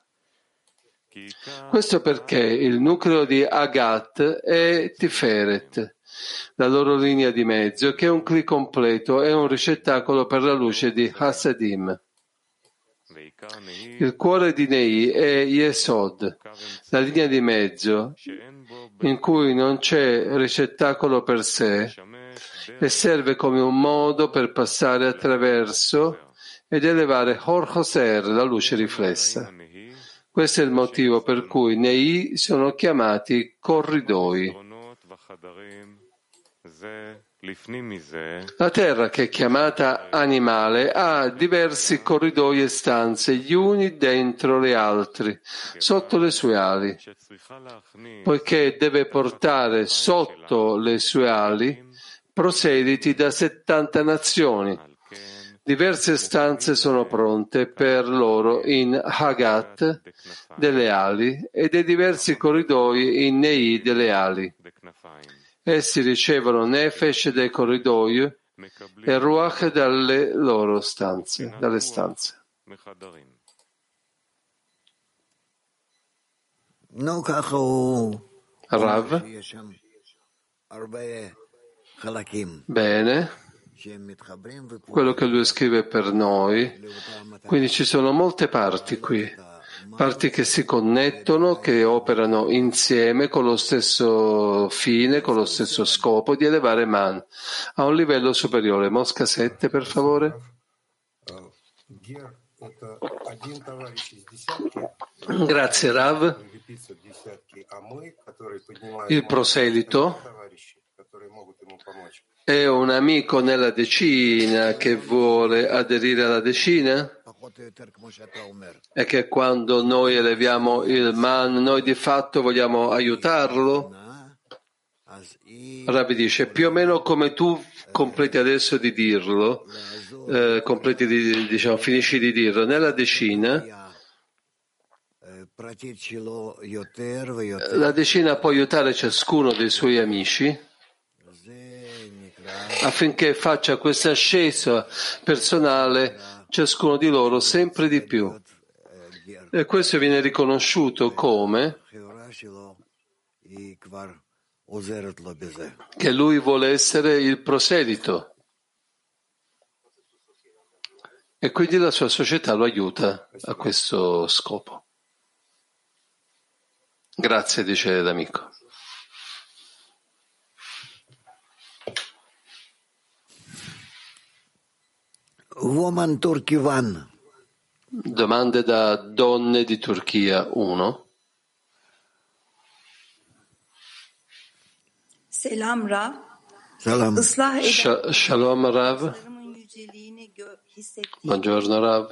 S2: Questo perché il nucleo di Agat è Tiferet, la loro linea di mezzo, che è un clic completo e un ricettacolo per la luce di Hasadim. Il cuore di Nei è Yesod, la linea di mezzo, in cui non c'è ricettacolo per sé e serve come un modo per passare attraverso ed elevare Hor Hoser, la luce riflessa. Questo è il motivo per cui Nei sono chiamati corridoi. La terra, che è chiamata animale, ha diversi corridoi e stanze, gli uni dentro le altri, sotto le sue ali, poiché deve portare sotto le sue ali proseliti da 70 nazioni. Diverse stanze sono pronte per loro in Hagat delle ali e dei diversi corridoi in Nei delle ali. Essi ricevono Nefesh dai corridoi e Ruach dalle loro stanze, dalle stanze. Rav. Bene. Quello che lui scrive per noi. Quindi ci sono molte parti qui parti che si connettono, che operano insieme con lo stesso fine, con lo stesso scopo di elevare Man a un livello superiore. Mosca 7, per favore. Grazie Rav. Il proselito è un amico nella decina che vuole aderire alla decina? E che quando noi eleviamo il man, noi di fatto vogliamo aiutarlo? Rabbi dice, più o meno come tu completi adesso di dirlo, eh, completi di, diciamo, finisci di dirlo, nella decina la decina può aiutare ciascuno dei suoi amici affinché faccia questa ascesa personale ciascuno di loro sempre di più. E questo viene riconosciuto come che lui vuole essere il proselito e quindi la sua società lo aiuta a questo scopo. Grazie, dice l'amico.
S3: Woman Turkey One.
S2: Domande da donne di Turchia 1.
S7: Selam Rav.
S3: Salam.
S7: Islah eden
S2: Sha- Shalom Rav. Buongiorno Rav.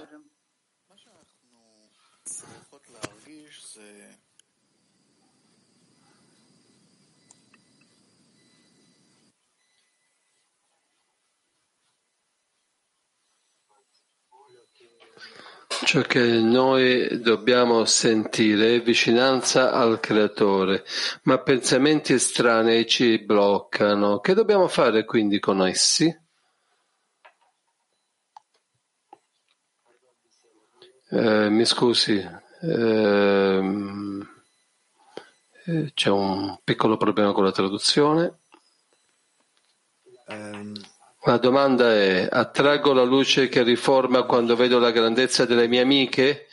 S2: Ciò che noi dobbiamo sentire è vicinanza al Creatore, ma pensamenti estranei ci bloccano. Che dobbiamo fare quindi con essi? Eh, mi scusi, ehm, eh, c'è un piccolo problema con la traduzione. La domanda è, attraggo la luce che riforma quando vedo la grandezza delle mie amiche?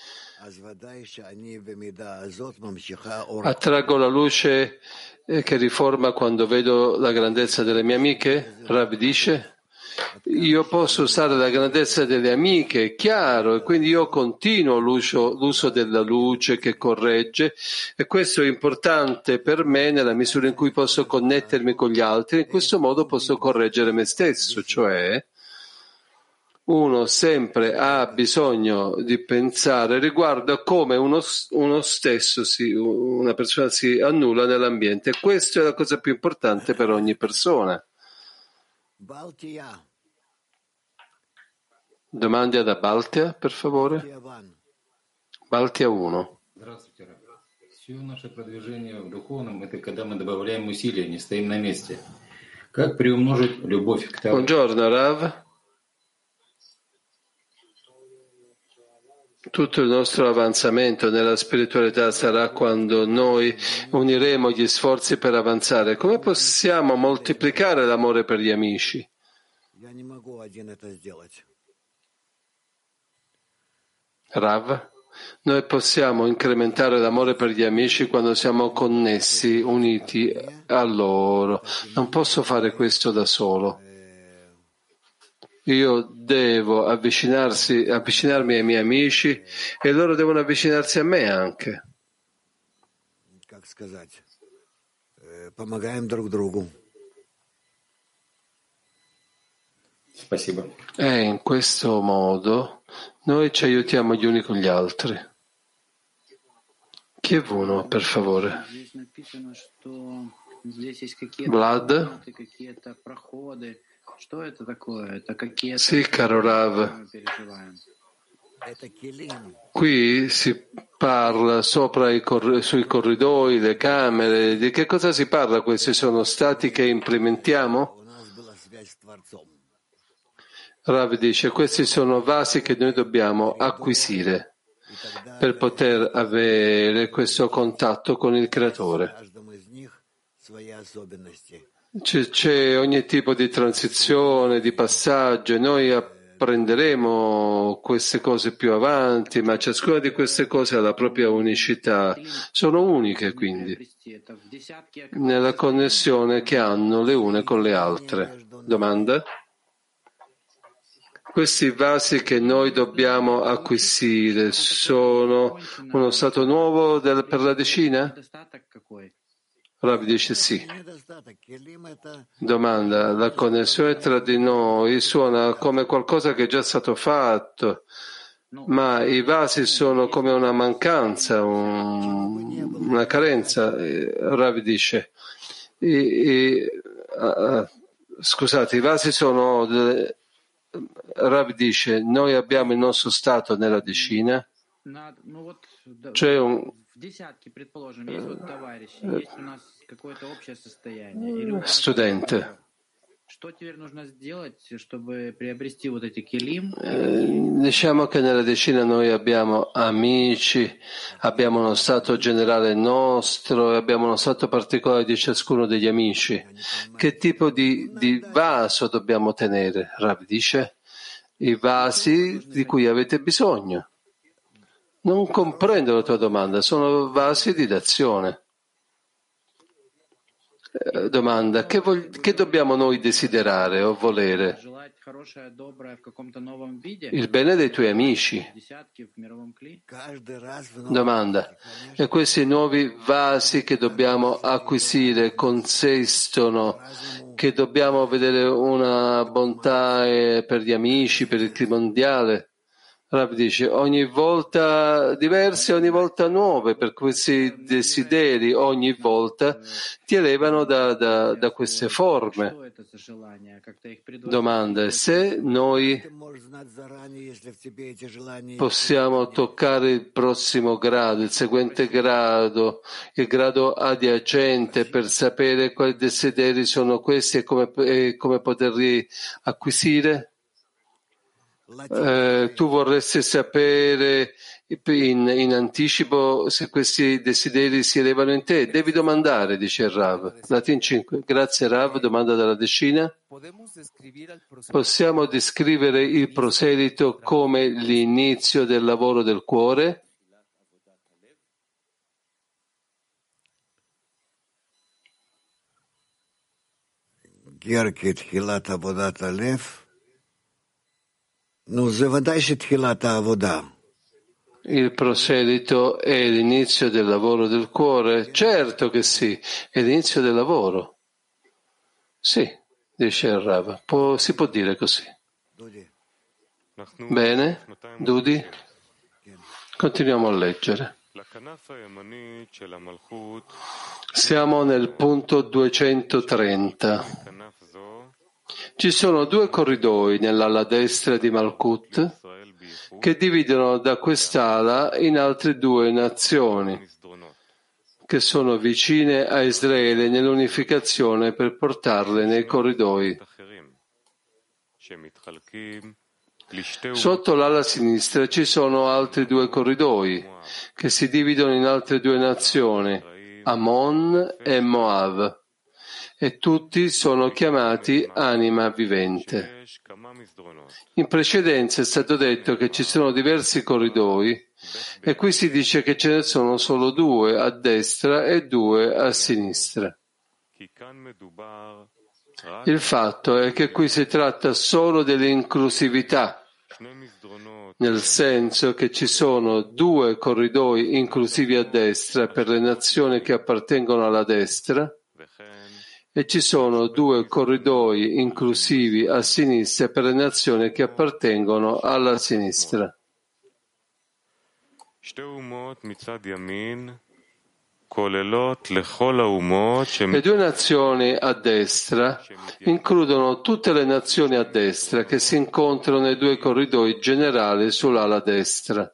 S2: Attraggo la luce eh, che riforma quando vedo la grandezza delle mie amiche? Rav dice, io posso usare la grandezza delle amiche, è chiaro, e quindi io continuo l'uso, l'uso della luce che corregge e questo è importante per me nella misura in cui posso connettermi con gli altri, in questo modo posso correggere me stesso, cioè uno sempre ha bisogno di pensare riguardo a come uno, uno stesso, si, una persona si annulla nell'ambiente. Questa è la cosa più importante per ogni persona.
S3: Балтия,
S2: Domande da Baltia, per favore.
S3: Яван.
S2: Baltia 1.
S7: Здравствуйте, Раф. Все наше продвижение в духовном – это когда мы добавляем усилия, не стоим на месте. Как приумножить любовь к тому,
S2: Buongiorno Rav. Tutto il nostro avanzamento nella spiritualità sarà quando noi uniremo gli sforzi per avanzare. Come possiamo moltiplicare l'amore per gli amici? Rav, noi possiamo incrementare l'amore per gli amici quando siamo connessi, uniti a loro. Non posso fare questo da solo io devo avvicinarsi, avvicinarmi ai miei amici e loro devono avvicinarsi a me anche.
S3: E э,
S2: in questo modo noi ci aiutiamo gli uni con gli altri. Chi è uno, per favore.
S8: Vlad.
S2: Sì, caro Rav. Qui si parla cor- sui corridoi, le camere, di che cosa si parla? Questi sono stati che implementiamo? Rav dice, questi sono vasi che noi dobbiamo acquisire per poter avere questo contatto con il creatore c'è ogni tipo di transizione, di passaggio, noi apprenderemo queste cose più avanti, ma ciascuna di queste cose ha la propria unicità, sono uniche quindi, nella connessione che hanno le une con le altre. Domanda? Questi vasi che noi dobbiamo acquisire sono uno stato nuovo del, per la decina? Rav dice sì. Domanda, la connessione tra di noi suona come qualcosa che è già stato fatto, ma i vasi sono come una mancanza, un, una carenza. Rav dice, I, i, uh, scusate, i vasi sono, Rav dice, noi abbiamo il nostro stato nella decina,
S8: c'è
S2: cioè un,
S8: studente. Э, э,
S2: э, diciamo che nella decina noi abbiamo amici, abbiamo uno stato generale nostro e abbiamo uno stato particolare di ciascuno degli amici. Che tipo di, di vaso dobbiamo tenere? Rav dice, i vasi di cui avete bisogno. Non comprendo la tua domanda, sono vasi di d'azione. Eh, domanda, che, vog- che dobbiamo noi desiderare o volere? Il bene dei tuoi amici. Domanda, e questi nuovi vasi che dobbiamo acquisire consistono che dobbiamo vedere una bontà eh, per gli amici, per il clima mondiale? Rav dice ogni volta diverse, ogni volta nuove, per questi desideri ogni volta ti elevano da, da, da queste forme. Domanda, se noi possiamo toccare il prossimo grado, il seguente grado, il grado adiacente per sapere quali desideri sono questi e come, e come poterli acquisire? Eh, tu vorresti sapere in, in, anticipo se questi desideri si elevano in te. Devi domandare, dice il Rav. Latin 5. Grazie Rav, domanda dalla decina. Possiamo descrivere il proselito come l'inizio del lavoro del cuore?
S3: Gheorghe Hilata Avodat Aleph
S2: il proselito è l'inizio del lavoro del cuore? Certo che sì, è l'inizio del lavoro. Sì, dice il Rav, può, si può dire così. Bene, Dudi? Continuiamo a leggere. Siamo nel punto 230. Ci sono due corridoi nell'ala destra di Malkut che dividono da quest'ala in altre due nazioni che sono vicine a Israele nell'unificazione per portarle nei corridoi. Sotto l'ala sinistra ci sono altri due corridoi che si dividono in altre due nazioni, Ammon e Moav e tutti sono chiamati anima vivente. In precedenza è stato detto che ci sono diversi corridoi e qui si dice che ce ne sono solo due a destra e due a sinistra. Il fatto è che qui si tratta solo dell'inclusività, nel senso che ci sono due corridoi inclusivi a destra per le nazioni che appartengono alla destra e ci sono due corridoi inclusivi a sinistra per le nazioni che appartengono alla sinistra. Le due nazioni a destra includono tutte le nazioni a destra che si incontrano nei due corridoi generali sull'ala destra.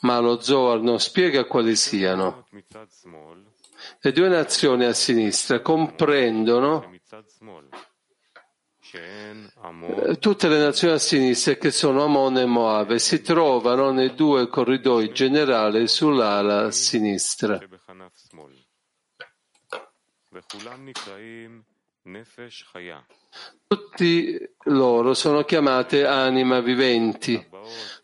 S2: Ma lo Zohar non spiega quali siano. Le due nazioni a sinistra comprendono tutte le nazioni a sinistra che sono Amon e Moab e si trovano nei due corridoi generali sull'ala sinistra. Tutti loro sono chiamate anima viventi.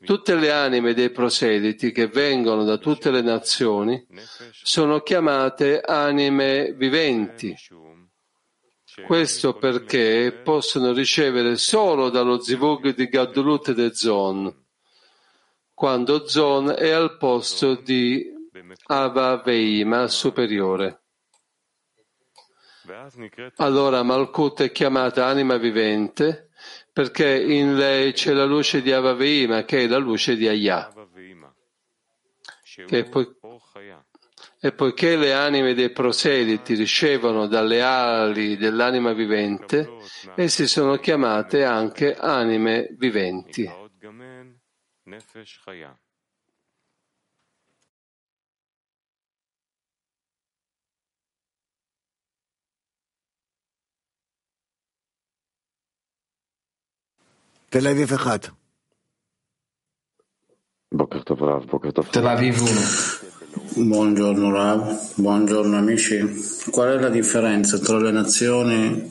S2: Tutte le anime dei proseliti che vengono da tutte le nazioni sono chiamate anime viventi. Questo perché possono ricevere solo dallo zivug di Gadlut e Zon, quando Zon è al posto di Ava Veima superiore. Allora Malkut è chiamata anima vivente perché in lei c'è la luce di Avaveima che è la luce di Ayah. E, poi, e poiché le anime dei proseliti ricevono dalle ali dell'anima vivente, essi sono chiamate anche anime viventi.
S1: Tel Aviv 1.
S9: Tel Aviv 1.
S10: Buongiorno Rav, buongiorno amici. Qual è la differenza tra le nazioni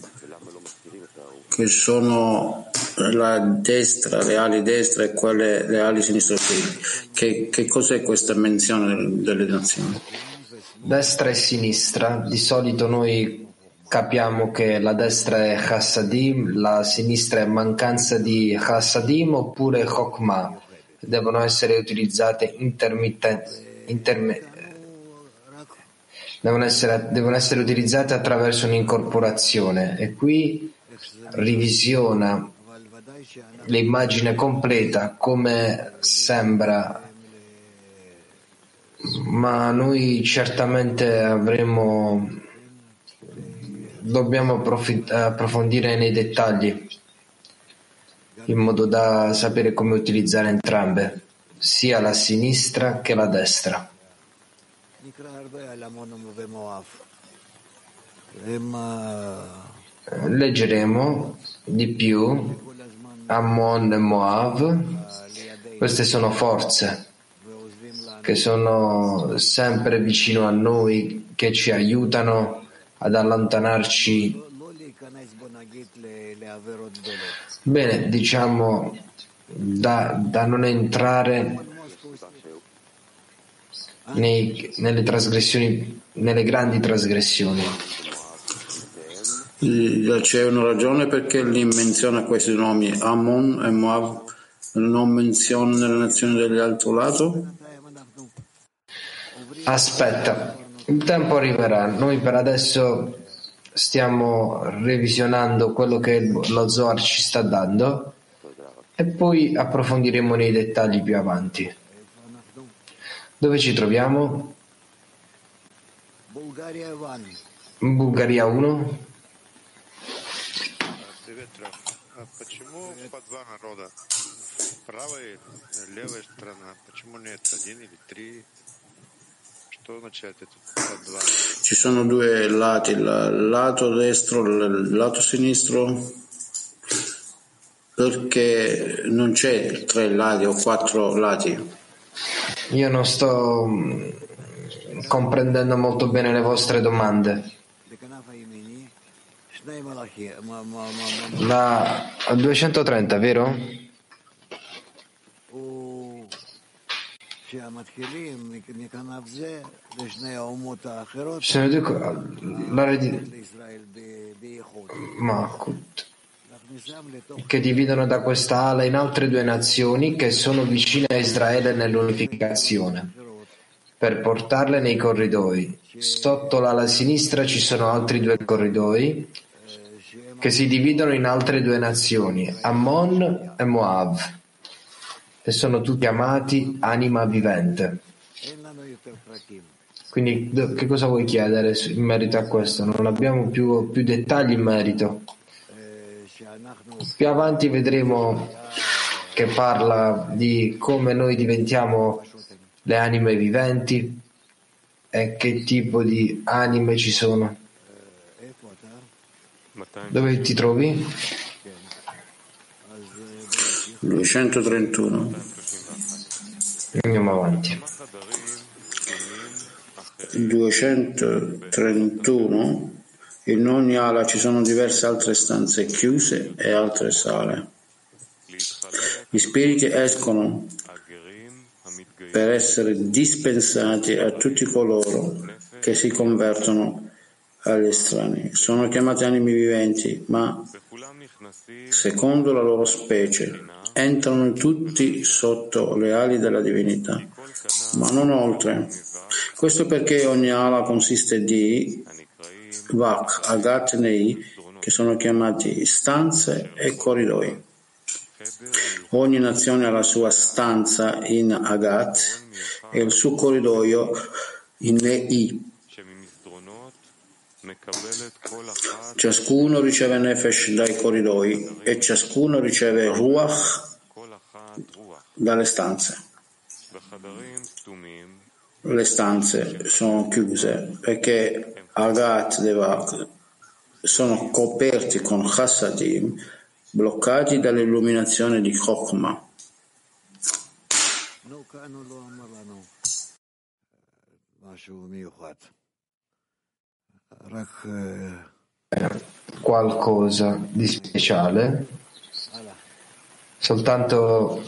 S10: che sono la destra, le ali destra e quelle, le ali sinistra? Che, che cos'è questa menzione delle nazioni?
S9: Destra e sinistra, di solito noi capiamo che la destra è Chassadim, la sinistra è mancanza di Chassadim oppure Chokmah. Devono essere utilizzate interme- devono, devono essere utilizzate attraverso un'incorporazione e qui rivisiona l'immagine completa come sembra, ma noi certamente avremo, dobbiamo approfondire nei dettagli in modo da sapere come utilizzare entrambe, sia la sinistra che la destra. Leggeremo di più Ammon e Moav, queste sono forze che sono sempre vicino a noi, che ci aiutano ad allontanarci. Bene, diciamo da, da non entrare nei, nelle trasgressioni, nelle grandi trasgressioni.
S10: C'è una ragione perché lì menziona questi nomi Ammon e Moab, non menziona nelle nazioni dell'altro lato?
S9: Aspetta, il tempo arriverà. Noi per adesso stiamo revisionando quello che lo Zohar ci sta dando e poi approfondiremo nei dettagli più avanti. Dove ci troviamo? Bulgaria 1.
S11: Почему по два народа? Правая, левая сторона. Почему нет один или три?
S10: ci sono due lati, il lato destro e il lato sinistro, perché non c'è tre lati o quattro lati.
S9: Io non sto comprendendo molto bene le vostre domande. La 230, vero? Di Makut che dividono da questa ala in altre due nazioni che sono vicine a Israele nell'unificazione per portarle nei corridoi. Sotto l'ala sinistra ci sono altri due corridoi che si dividono in altre due nazioni, Ammon e Moav, e sono tutti amati anima vivente. Quindi che cosa vuoi chiedere in merito a questo? Non abbiamo più, più dettagli in merito. Più avanti vedremo che parla di come noi diventiamo le anime viventi e che tipo di anime ci sono. Dove ti trovi?
S10: 231.
S9: Andiamo avanti.
S10: 231. In ogni ala ci sono diverse altre stanze chiuse e altre sale. Gli spiriti escono per essere dispensati a tutti coloro che si convertono agli estranei. Sono chiamati anime viventi, ma secondo la loro specie entrano tutti sotto le ali della divinità, ma non oltre. Questo perché ogni ala consiste di Vak, Agat, Nei, che sono chiamati stanze e corridoi. Ogni nazione ha la sua stanza in Agat e il suo corridoio in Nei. Ciascuno riceve Nefesh dai corridoi e ciascuno riceve Ruach dalle stanze. Le stanze sono chiuse perché Agat Devak sono coperti con Chassadim, bloccati dall'illuminazione di Chokhmah.
S9: Qualcosa di speciale, soltanto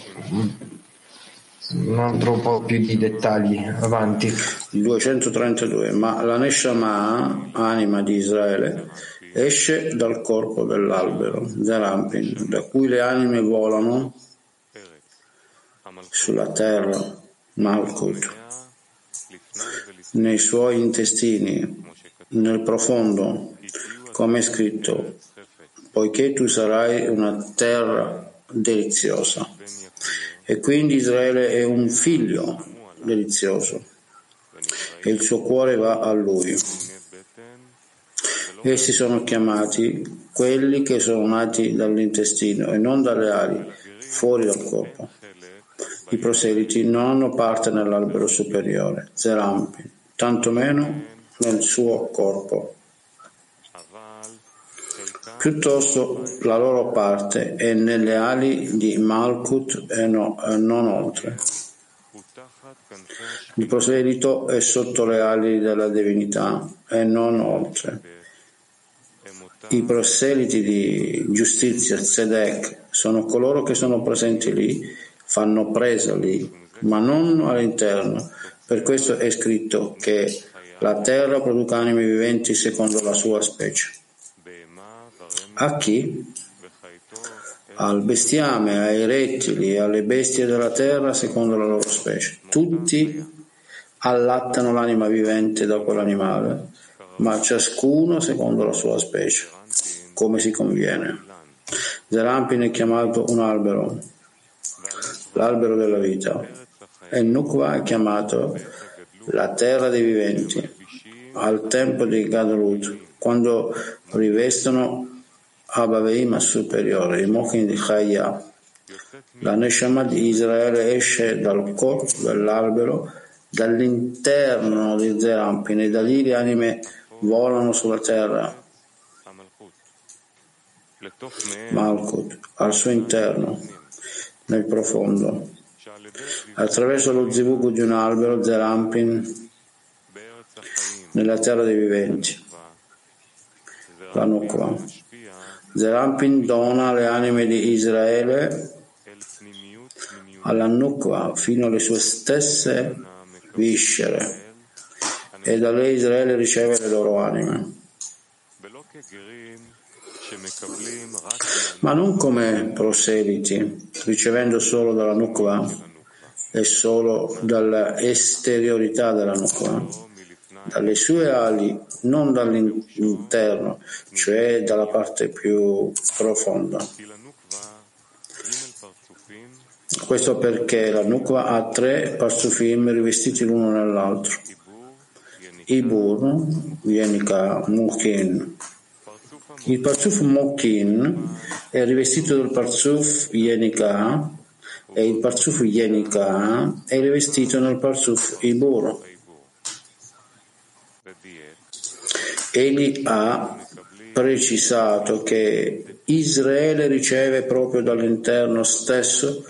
S9: un altro po' più di dettagli avanti.
S10: 232. Ma la Neshama, anima di Israele, esce dal corpo dell'albero, Zerampin, da cui le anime volano sulla terra, Malkut, nei suoi intestini, nel profondo, come è scritto, poiché tu sarai una terra deliziosa. E quindi Israele è un figlio delizioso e il suo cuore va a lui. Essi sono chiamati quelli che sono nati dall'intestino e non dalle ali, fuori dal corpo. I proseliti non hanno parte nell'albero superiore, Zerampi, tantomeno nel suo corpo. Piuttosto la loro parte è nelle ali di Malkut e, no, e non oltre. Il proselito è sotto le ali della divinità e non oltre. I proseliti di giustizia, Tzedek, sono coloro che sono presenti lì, fanno presa lì, ma non all'interno. Per questo è scritto che la terra produca anime viventi secondo la sua specie. A chi? Al bestiame, ai rettili, alle bestie della terra secondo la loro specie. Tutti allattano l'anima vivente da quell'animale, ma ciascuno secondo la sua specie, come si conviene. Zerampin è chiamato un albero, l'albero della vita, e Nukva è chiamato la terra dei viventi, al tempo di Gadlut, quando rivestono Abaveima superiore, i Mochin di Chaya. La Neshama di Israele esce dal corpo dell'albero, dall'interno di Zerampin e da lì le anime volano sulla terra. Malkut, al suo interno, nel profondo. Attraverso lo zivug di un albero, Zerampin, nella terra dei viventi. La Nukva. Zerampin dona le anime di Israele alla Nukva fino alle sue stesse viscere e da lei Israele riceve le loro anime. Ma non come proseliti, ricevendo solo dalla Nukva e solo dall'esteriorità della Nukva, dalle sue ali, non dall'interno, cioè dalla parte più profonda. Questo perché la Nukva ha tre parsufim rivestiti l'uno nell'altro. Ibur, Yenika, Mukin. Il parsuf Mukin è rivestito dal parsuf Yenika e il parsuf Yenika è rivestito nel parsuf Ibur. Egli ha precisato che Israele riceve proprio dall'interno stesso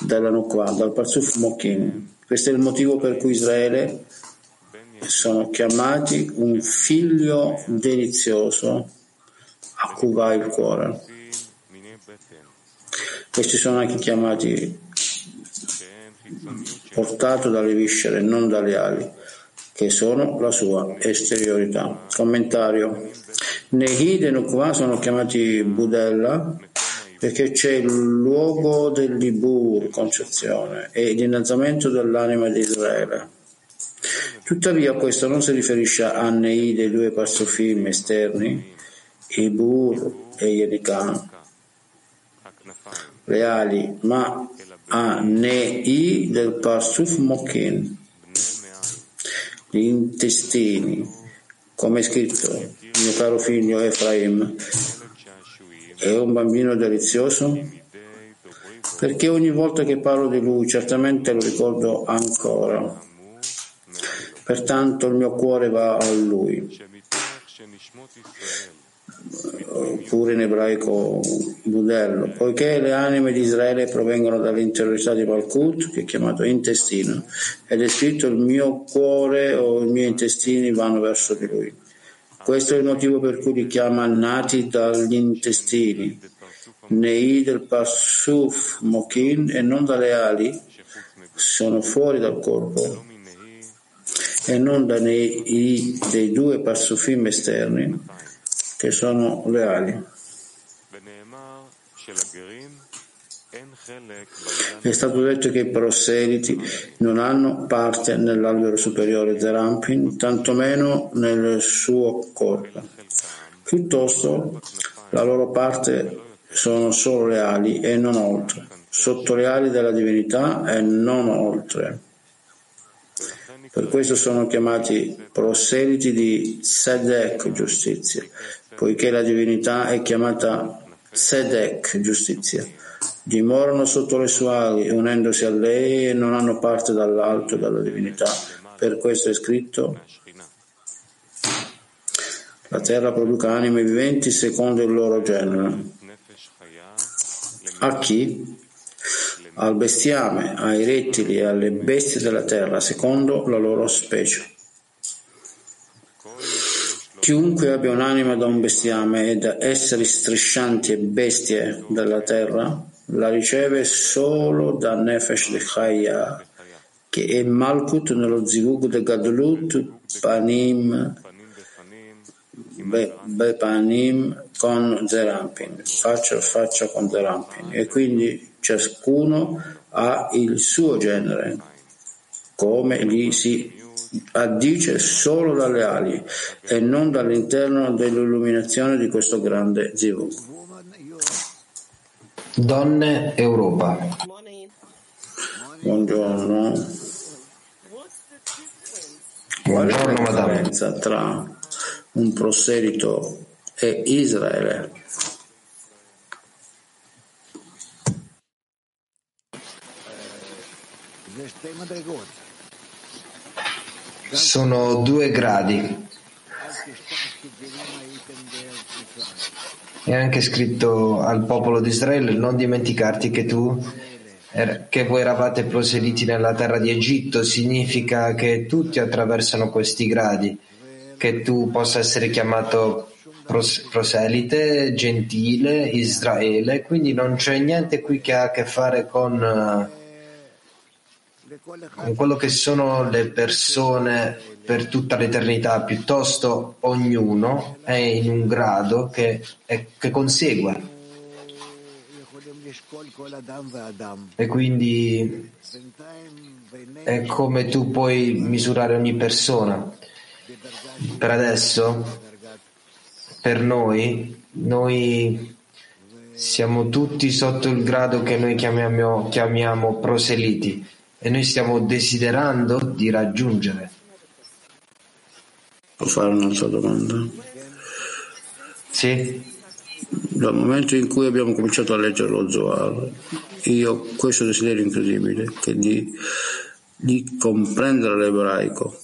S10: della Nukwa, dal Parzuf Mokin. Questo è il motivo per cui Israele sono chiamati un figlio delizioso a cui va il cuore. Questi sono anche chiamati portato dalle viscere, non dalle ali, che sono la sua esteriorità. Commentario. Nehid e Nukva sono chiamati Budella perché c'è il luogo dell'Ibur, concezione, e l'innalzamento dell'anima di Israele. Tuttavia questo non si riferisce a Nei dei due parsofim esterni, Ibur e Yerikah, reali, ma a Nei del parsuf Mokin, gli intestini, come è scritto, mio caro figlio Efraim, è un bambino delizioso? Perché ogni volta che parlo di lui certamente lo ricordo ancora. Pertanto il mio cuore va a lui. Oppure in ebraico budello, poiché le anime di Israele provengono dall'interiorità di Malkut, che è chiamato intestino, ed è scritto il mio cuore o i miei intestini vanno verso di lui. Questo è il motivo per cui li chiama nati dagli intestini, nei del Pasuf Mokin e non dalle ali, sono fuori dal corpo, e non da nei dei due Pasufim esterni, che sono le ali. È stato detto che i proseliti non hanno parte nell'albero superiore Zerampin, tantomeno nel suo corpo. Piuttosto la loro parte sono solo le ali e non oltre, sotto le ali della divinità e non oltre. Per questo sono chiamati proseliti di Sedek, giustizia, poiché la divinità è chiamata Sedek, giustizia. Dimorano sotto le sue ali, unendosi a lei e non hanno parte dall'alto dalla divinità. Per questo è scritto la terra produca anime viventi secondo il loro genere. A chi? Al bestiame, ai rettili e alle bestie della terra, secondo la loro specie. Chiunque abbia un'anima da un bestiame e da esseri striscianti e bestie della terra, la riceve solo da Nefesh de Chaya, che è Malkut nello Zivug de Gadlut Panim Bepanim con Zerampin, faccia a faccia con Zerampin, e quindi ciascuno ha il suo genere, come gli si addice solo dalle ali e non dall'interno dell'illuminazione di questo grande Zivug.
S9: Donne Europa.
S10: Buongiorno. Qual è la differenza tra un proselito e Israele?
S9: Sono due gradi. È anche scritto al popolo di Israele non dimenticarti che tu er- che voi eravate proseliti nella terra di Egitto significa che tutti attraversano questi gradi, che tu possa essere chiamato pros- proselite, gentile, Israele, quindi non c'è niente qui che ha a che fare con, eh, con quello che sono le persone per tutta l'eternità, piuttosto ognuno è in un grado che, è- che consegue. E quindi è come tu puoi misurare ogni persona. Per adesso, per noi, noi siamo tutti sotto il grado che noi chiamiamo, chiamiamo proseliti e noi stiamo desiderando di raggiungere.
S10: Posso fare un'altra domanda?
S9: Sì?
S10: Dal momento in cui abbiamo cominciato a leggere lo Zohar, io ho questo desiderio incredibile, che di, di comprendere l'ebraico,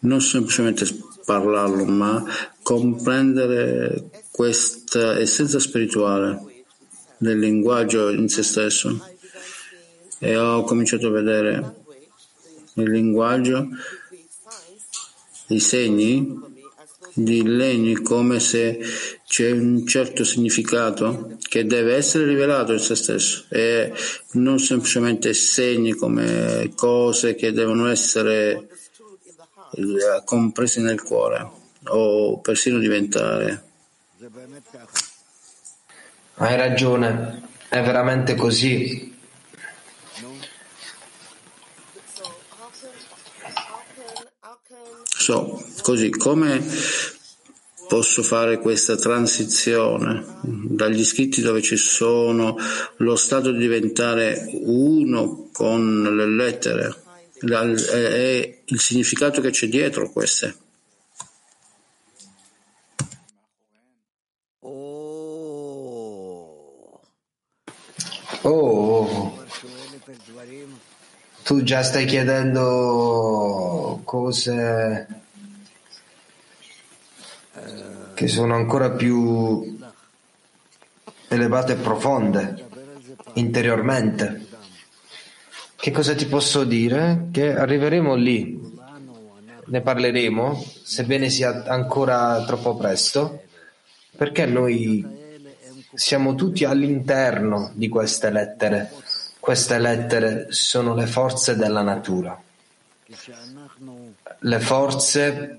S10: non semplicemente parlarlo, ma comprendere questa essenza spirituale del linguaggio in se stesso. E ho cominciato a vedere il linguaggio, i segni di legni come se c'è un certo significato che deve essere rivelato in se stesso e non semplicemente segni come cose che devono essere eh, comprese nel cuore o persino diventare.
S9: Hai ragione, è veramente così.
S10: So, così come posso fare questa transizione? Dagli scritti dove ci sono lo stato di diventare uno con le lettere e il significato che c'è dietro queste.
S9: Oh, tu già stai chiedendo cose che sono ancora più elevate e profonde interiormente. Che cosa ti posso dire? Che arriveremo lì, ne parleremo, sebbene sia ancora troppo presto, perché noi siamo tutti all'interno di queste lettere. Queste lettere sono le forze della natura. Le forze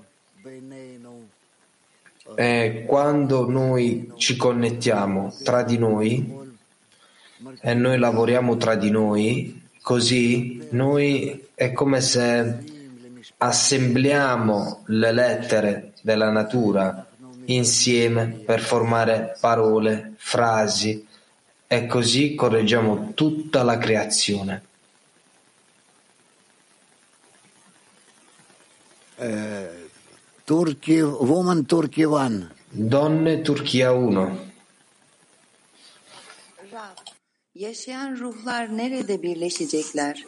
S9: è quando noi ci connettiamo tra di noi e noi lavoriamo tra di noi, così noi è come se assembliamo le lettere della natura insieme per formare parole, frasi e così correggiamo tutta la creazione.
S3: Eh, Turkey, woman Turkey one.
S9: Donne Turchia 1.
S12: Rab, yaşayan ruhlar nerede birleşecekler?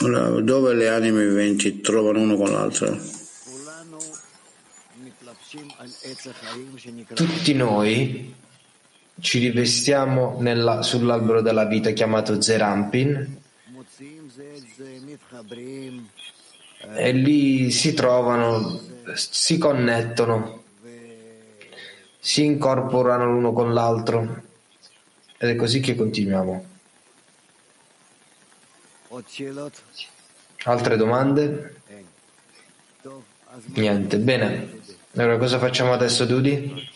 S10: Allora, dove le anime viventi trovano uno con l'altra?
S9: Tutti noi ci rivestiamo nella, sull'albero della vita chiamato Zerampin e lì si trovano, si connettono, si incorporano l'uno con l'altro ed è così che continuiamo. Altre domande? Niente, bene. Allora cosa facciamo adesso, Dudi?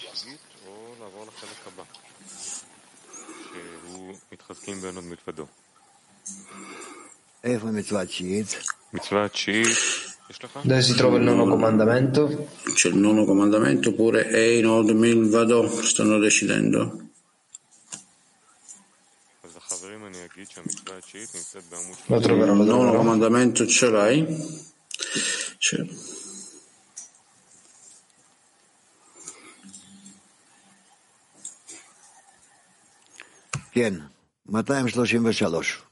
S9: Dove si trova il nono comandamento?
S10: C'è il nono comandamento oppure Einod Milvado, stanno decidendo.
S9: Lo troverò.
S10: Il nono comandamento ce l'hai? C'è.
S3: כן, 233.